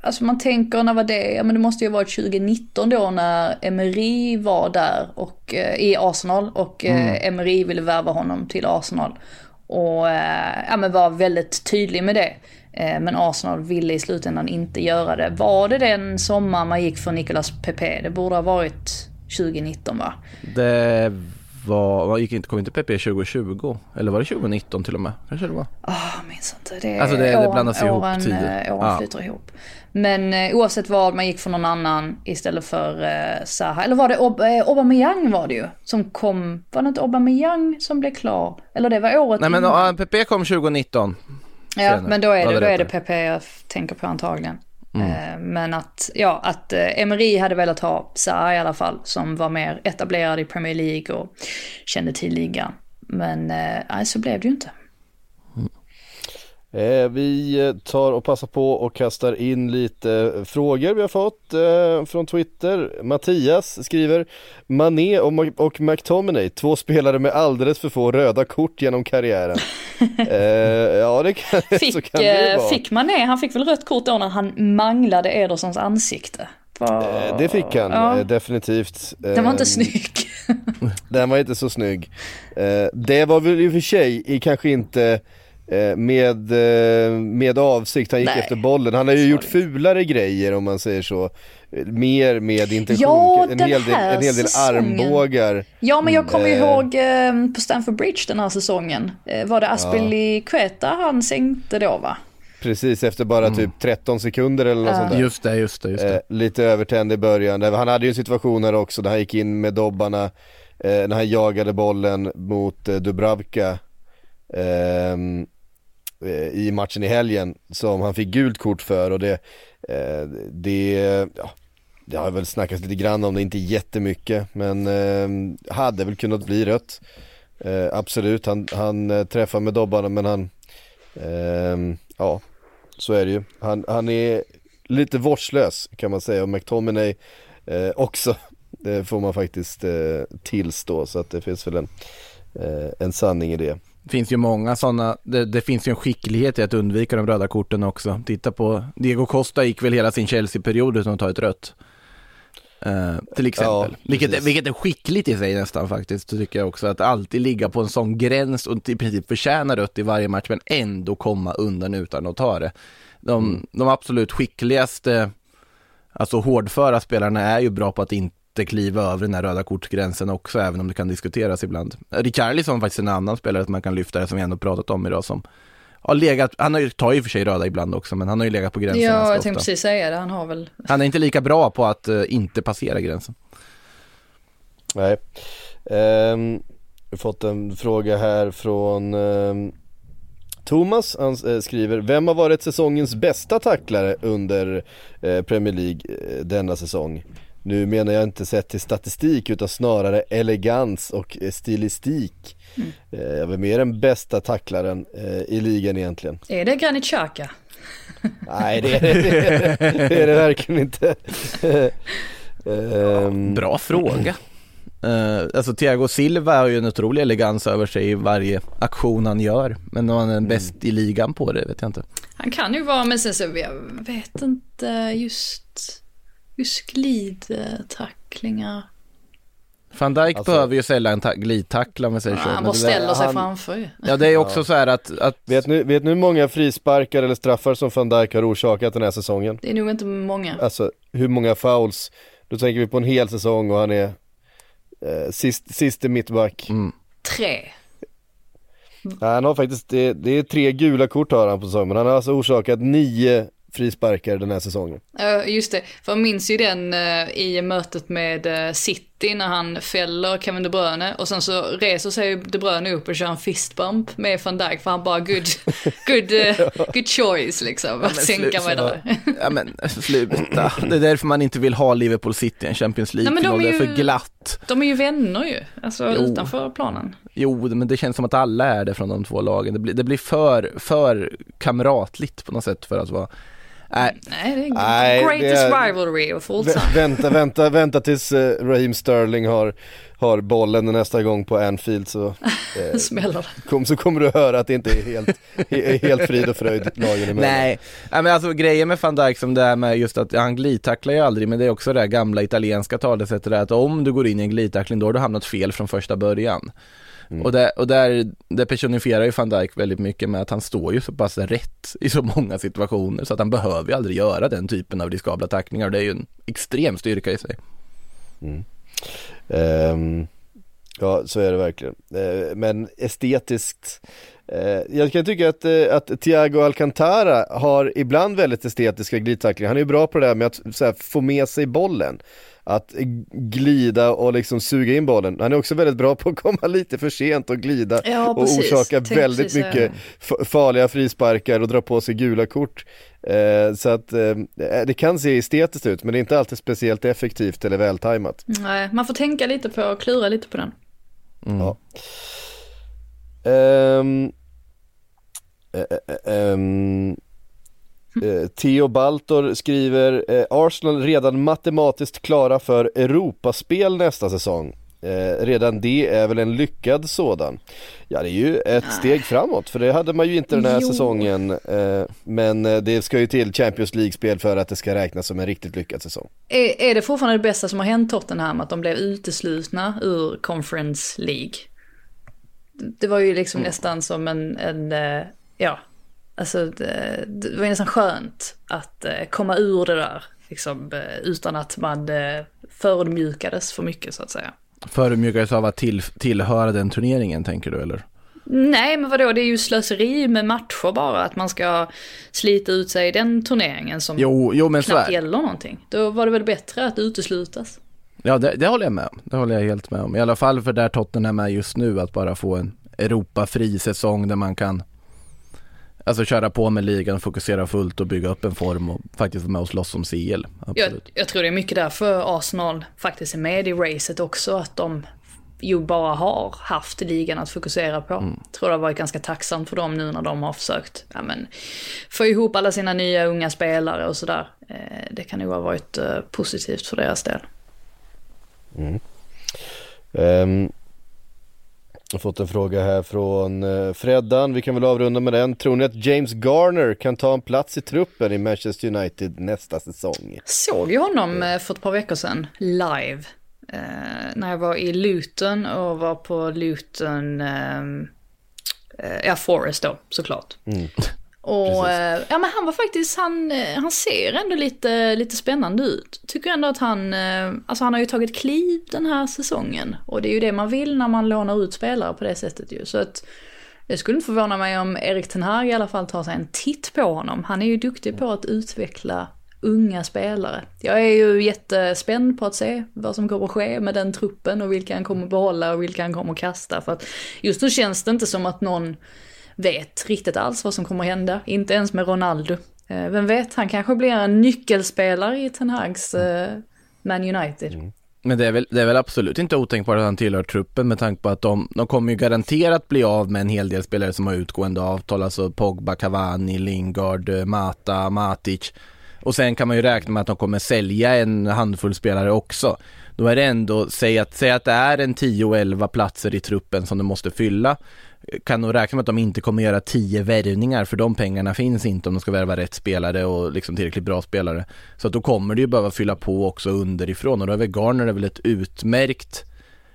alltså man tänker när var det, ja men det måste ju ha varit 2019 då när Emery var där och, eh, i Arsenal och eh, Emery ville värva honom till Arsenal. Och eh, ja men var väldigt tydlig med det. Men Arsenal ville i slutändan inte göra det. Var det den sommar man gick för Nicolas Pepe? Det borde ha varit 2019 va? Det var, vad gick inte, kom inte PP 2020? Eller var det 2019 till och med? Kanske det var. Ah, jag minns inte. Det, Alltså, det- det åren, blandas ihop åren, tider. eh, Åren Ja. flyter ihop. Men eh, oavsett vad, man gick för någon annan istället för eh, Zaha. Eller var det Ob- eh, Aubameyang var det ju. Som kom, var det inte Aubameyang som blev klar? Eller det var året Nej men innan. PP kom 2019. Ja, senare. men då är det, det då är det. PP jag tänker på antagligen. Mm. Eh, Men att, ja, att eh, Emery hade velat ha Zaha i alla fall, som var mer etablerad i Premier League och kände till ligan. Men eh, nej, så blev det ju inte. Eh, vi eh, tar och passar på och kastar in lite eh, frågor vi har fått eh, från Twitter. Mattias skriver Mané och, Ma- och McTominay, två spelare med alldeles för få röda kort genom karriären. eh, ja det kan, så Fick, kan det eh, vara. fick man det? Han fick väl rött kort då när han manglade Edersons ansikte? Eh, det fick han Ja. eh, definitivt. Den var inte snygg. Den var inte så snygg. Det var väl i och för sig i kanske inte med, med avsikt, han gick Nej, efter bollen. Han har ju så gjort fulare grejer om man säger så. Mer med intention, Ja, en, den hel del, här en hel del säsongen. armbågar. Ja, men jag kommer Eh. ihåg eh, på Stamford Bridge den här säsongen. Eh, var det Aspilicueta han sänkte då va? Precis efter bara Mm. typ 13 sekunder eller något sånt där. Just det, just det, just det. Eh, lite övertänd i början. Han hade ju en situation här också där han gick in med dobbarna eh, när han jagade bollen mot eh, Dubravka ehm, eh, i matchen i helgen som han fick gult kort för och det, eh, det, ja, det har väl snackats lite grann om det, inte jättemycket men eh, hade väl kunnat bli rött. Eh, absolut, han, han eh, träffar med dobbarna men han, eh, ja så är det ju. Han, han är lite vårdslös kan man säga och McTominay eh, också. Det får man faktiskt eh, tillstå så att det finns väl en, eh, en sanning i det. Det finns ju många sådana, det, det finns ju en skicklighet i att undvika de röda korten också. Titta på, Diego Costa gick väl hela sin Chelsea-period utan att ta ett rött. Eh, till exempel. Ja, vilket, vilket är skickligt i sig nästan faktiskt, tycker jag också. Att alltid ligga på en sån gräns och i princip förtjäna rött i varje match men ändå komma undan utan att ta det. De, Mm. de absolut skickligaste, alltså hårdföra spelarna är ju bra på att inte kliva över den här röda kortgränsen också, även om det kan diskuteras ibland. Richarlison är faktiskt en annan spelare som man kan lyfta, som vi ändå pratat om idag, som har legat, han har ju, tar ju i och för sig röda ibland också, men han har ju legat på gränsen Ja, jag ofta. tänkte precis säga det. Han har väl... Han är inte lika bra på att eh, inte passera gränsen. Nej. Ehm, jag har fått en fråga här från ehm, Thomas, han eh, skriver Vem har varit säsongens bästa tacklare under eh, Premier League denna säsong? Nu menar jag inte sett till statistik utan snarare elegans och stilistik eh, Jag är mer den bästa tacklaren eh, i ligan egentligen Är det Granit Xhaka? Nej det är det, det, är det verkligen inte Ehm, Bra fråga. Eh, alltså Thiago Silva har ju en otrolig elegans över sig i varje aktion han gör. Men om han är bäst i ligan på det vet jag inte. Han kan ju vara, men sen så, jag vet inte just, just glidtacklingar. Van Dijk Alltså- behöver ju sällan ta- glidtackla om vi säger så. Han bara ställer sig han- framför ju. Ja det är också så här att, att Vet ni, vet ni hur många frisparkar eller straffar som van Dijk har orsakat den här säsongen? Det är nog inte många. Alltså hur många fouls? Då tänker vi på en hel säsong och han är eh, sist, siste mittback. mm, Tre. Nej, Han har faktiskt, det, det är tre gula kort har han på säsongen, men han har alltså orsakat nio frisparkar den här säsongen. Ja, just det. För jag minns ju den eh, i mötet med eh, City När han fäller Kevin De Bruyne och sen så reser sig De Bruyne upp och kör en fistbump med van Dijk för han bara good, good, uh, good choice liksom. Att sänka mig där. Ja men sluta, det är därför man inte vill ha Liverpool City i en Champions League-final, de det är är för ju- glatt. De är ju vänner ju, alltså Jo. utanför planen. Jo, men det känns som att alla är det från de två lagen. Det blir, det blir för, för kamratligt på något sätt för att vara... Nej, Nej, det är Nej, greatest det är- rivalry of all time. vänta, vänta, vänta tills eh, Raheem Sterling har, har bollen nästa gång på Anfield så, eh, Smäller kom, så kommer du höra att det inte är helt, he- helt frid och fröjd lagen emellan. Nej, Nej men alltså grejen med van Dijk som det är med just att han glidtacklar ju aldrig men det är också det här gamla italienska talesättet där att om du går in i en glidtackling då har du hamnat fel från första början. Och, där, och där, det personifierar ju van Dijk väldigt mycket med att han står ju så pass rätt i så många situationer så att han behöver ju aldrig göra den typen av riskabla tacklingar och det är ju en extrem styrka i sig. Ehm, ja, så är det verkligen. Eh, men estetiskt, eh, jag kan tycka att, eh, att Thiago Alcantara har ibland väldigt estetiska glidtacklingar. Han är ju bra på det där med att här, få med sig bollen. Att glida och liksom suga in bollen. Han är också väldigt bra på att komma lite för sent och glida Ja, och precis. orsaka väldigt precis mycket f- farliga frisparkar och dra på sig gula kort. Eh, så att eh, det kan se estetiskt ut men det är inte alltid speciellt effektivt eller vältajmat. Nej, man får tänka lite på, klura lite på den. Ja. Ehm, eh, eh, ehm, eh, Theo Baltor skriver eh, Arsenal redan matematiskt klara för Europaspel nästa säsong. Eh, redan det är väl en lyckad sådan. Ja det är ju ett steg framåt för det hade man ju inte den här Jo. säsongen. Eh, men eh, det ska ju till Champions League-spel för att det ska räknas som en riktigt lyckad säsong. Är, är det fortfarande det bästa som har hänt Tottenham att de blev uteslutna ur Conference League? Det var ju liksom nästan som en, en ja, alltså det, det var nästan skönt att eh, komma ur det där, liksom eh, utan att man eh, förödmjukades för mycket så att säga. Förödmjukades av att till, tillhöra den turneringen tänker du eller? Nej, men vadå, det är ju slöseri med matcher bara, att man ska slita ut sig i den turneringen som Jo, jo men knappt gäller någonting. Då var det väl bättre att uteslutas. Ja, det, det håller jag med om. Det håller jag helt med om. I alla fall för där Tottenham är just nu, att bara få en Europafri säsong där man kan Alltså köra på med ligan, fokusera fullt och bygga upp en form och faktiskt vara med och slåss om CL. Jag, jag tror det är mycket därför Arsenal faktiskt är med i racet också, att de ju bara har haft ligan att fokusera på. Mm. Tror det har varit ganska tacksamt för dem nu när de har försökt ja, men, få ihop alla sina nya unga spelare och sådär. Eh, det kan nog ha varit eh, positivt för deras del. Ehm, jag har fått en fråga här från uh, Freddan, vi kan väl avrunda med den. Tror ni att James Garner kan ta en plats i truppen i Manchester United nästa säsong? Såg ju honom eh, för ett par veckor sedan live. Eh, när jag var i Luton och var på Luton, eh, ja Forest då såklart. Och eh, ja men han var faktiskt, han, eh, han ser ändå lite, lite spännande ut. Tycker ändå att han, eh, alltså han har ju tagit kliv den här säsongen. Och det är ju det man vill när man lånar ut spelare på det sättet ju. Så att det skulle inte förvåna mig om Erik Ten Hag i alla fall tar sig en titt på honom. Han är ju duktig på att utveckla unga spelare. Jag är ju jättespänd på att se vad som kommer att ske med den truppen och vilka han kommer behålla och vilka han kommer att kasta. För att just nu känns det inte som att någon vet riktigt alls vad som kommer hända. Inte ens med Ronaldo. Eh, Vem vet, han kanske blir en nyckelspelare i Ten Hags eh, Man United. Men det är, väl, det är väl absolut inte otänkbart att han tillhör truppen med tanke på att de, de kommer ju garanterat bli av med en hel del spelare som har utgående avtal, alltså Pogba, Cavani, Lingard, eh, Mata, Matic. Och sen kan man ju räkna med att de kommer sälja en handfull spelare också. Då är det ändå, säg att, säg att det är en 10-11 platser i truppen som de måste fylla. Kan nog räkna med att de inte kommer göra 10 värvningar för de pengarna finns inte om de ska värva rätt spelare och liksom tillräckligt bra spelare. Så att då kommer det ju behöva fylla på också underifrån och då är väl Garner är väl ett utmärkt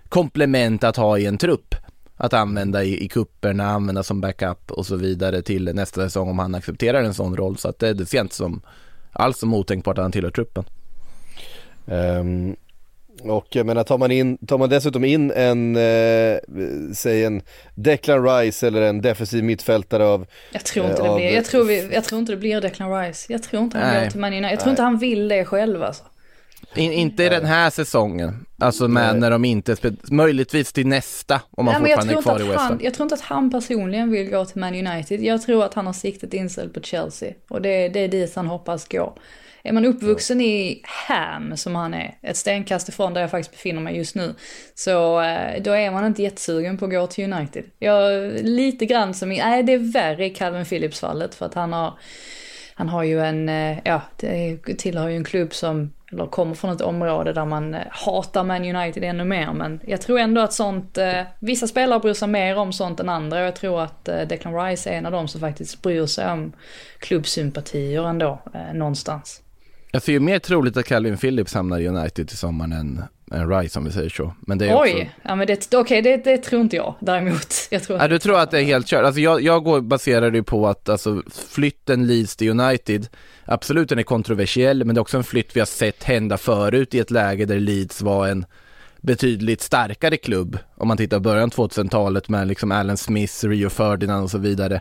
komplement att ha i en trupp. Att använda i, i kupperna, använda som backup och så vidare till nästa säsong om han accepterar en sån roll. Så att det, det ser jag inte som alls som otänkbart att han tillhör truppen. Um, och jag menar tar man, in, tar man dessutom in en, eh, säg en Declan Rice eller en defensiv mittfältare av Jag tror inte Eh, det av- blir, jag tror, vi, jag tror inte det blir Declan Rice. Jag tror inte han Nej. går till Man United. Jag tror inte han vill det själv alltså. In, inte i den här säsongen, alltså med Nej. när de inte, möjligtvis till nästa om man Nej, men jag, fortfarande tror är inte kvar i att West han, Ham. jag tror inte att han personligen vill gå till Man United. Jag tror att han har siktet inställt på Chelsea. Och det, det är dit han hoppas gå. Är man uppvuxen i Ham, som han är, ett stenkast ifrån där jag faktiskt befinner mig just nu, så eh, då är man inte jättesugen på att gå till United. Jag, lite grann som i, nej det är värre i Calvin Phillips fallet för att han har, han har ju en, eh, ja, det tillhör ju en klubb som, eller kommer från ett område där man eh, hatar Man United ännu mer. Men jag tror ändå att sånt, eh, vissa spelare bryr sig mer om sånt än andra. Jag tror att eh, Declan Rice är en av dem som faktiskt bryr sig om klubbsympatier ändå, eh, någonstans. Jag ser ju mer troligt att Calvin Phillips hamnar i United till sommaren än, än Rice om vi säger så. Men det är Oj, också... ja men det, okej det, det tror inte jag däremot. Jag tror Ja, du tror att det är helt kört? Alltså jag, jag går, baserar det på att alltså, flytten Leeds till United, absolut den är kontroversiell, men det är också en flytt vi har sett hända förut i ett läge där Leeds var en betydligt starkare klubb. Om man tittar på början 2000-talet med liksom Alan Smith, Rio Ferdinand och så vidare.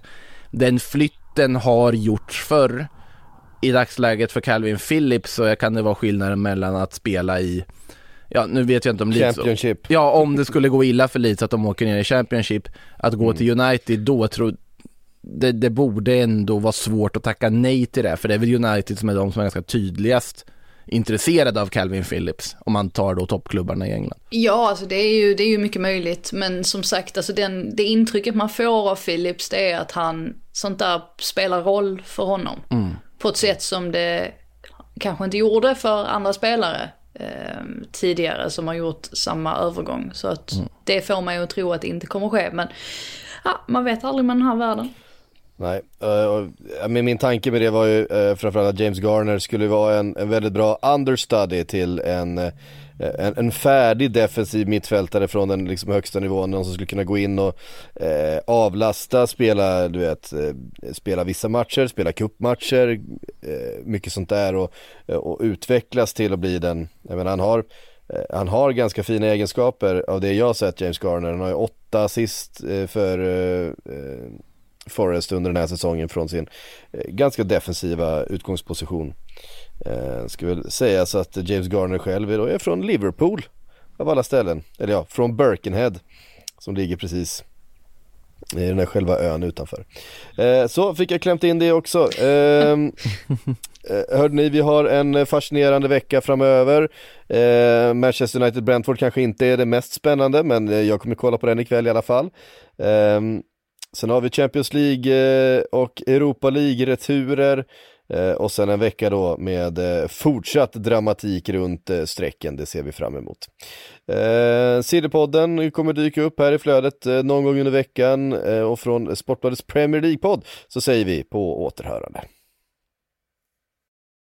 Den flytten har gjorts förr. I dagsläget för Calvin Phillips så kan det vara skillnaden mellan att spela i Ja, nu vet jag inte om Leeds... Championship. Ja, om det skulle gå illa för Leeds att de åker ner i Championship, att gå till United då tror det, det borde ändå vara svårt att tacka nej till det, för det är väl United som är de som är ganska tydligast intresserade av Calvin Phillips, om man tar då toppklubbarna i England. Ja, alltså det är ju, det är ju mycket möjligt. Men som sagt, alltså den, det intrycket man får av Philips det är att han, sånt där spelar roll för honom. På ett sätt som det kanske inte gjorde för andra spelare eh, tidigare som har gjort samma övergång. Så att det får man ju att tro att det inte kommer ske. Men ja, man vet aldrig med den här världen. Nej, eh, min tanke med det var ju uh, framförallt att James Garner skulle vara en, en väldigt bra understudy till en, eh, Eh, en, en färdig defensiv mittfältare från den liksom högsta nivån, någon som skulle kunna gå in och eh, avlasta, spela, du vet, eh, spela vissa matcher, spela cupmatcher, eh, mycket sånt där och, eh, och utvecklas till att bli den, jag menar han har eh, han har ganska fina egenskaper av det jag har sett James Garner, han har ju åtta assist för Forrest under den här säsongen från sin ganska defensiva utgångsposition. Eh, ska väl säga så att James Garner själv är, då är från Liverpool av alla ställen, eller ja, från Birkenhead som ligger precis i den här själva ön utanför. Eh, så fick jag klämt in det också. Ehm, Eh, hörde ni, vi har en fascinerande vecka framöver. Eh, Manchester United-Brentford kanske inte är det mest spännande, men eh, jag kommer kolla på den ikväll i alla fall. Eh, sen har vi Champions League eh, och Europa League-returer. Eh, och sen en vecka då med eh, fortsatt dramatik runt eh, strecken, det ser vi fram emot. Eh, Sillypodden kommer dyka upp här i flödet eh, någon gång under veckan och från Sportbladets Premier League-podd så säger vi på återhörande.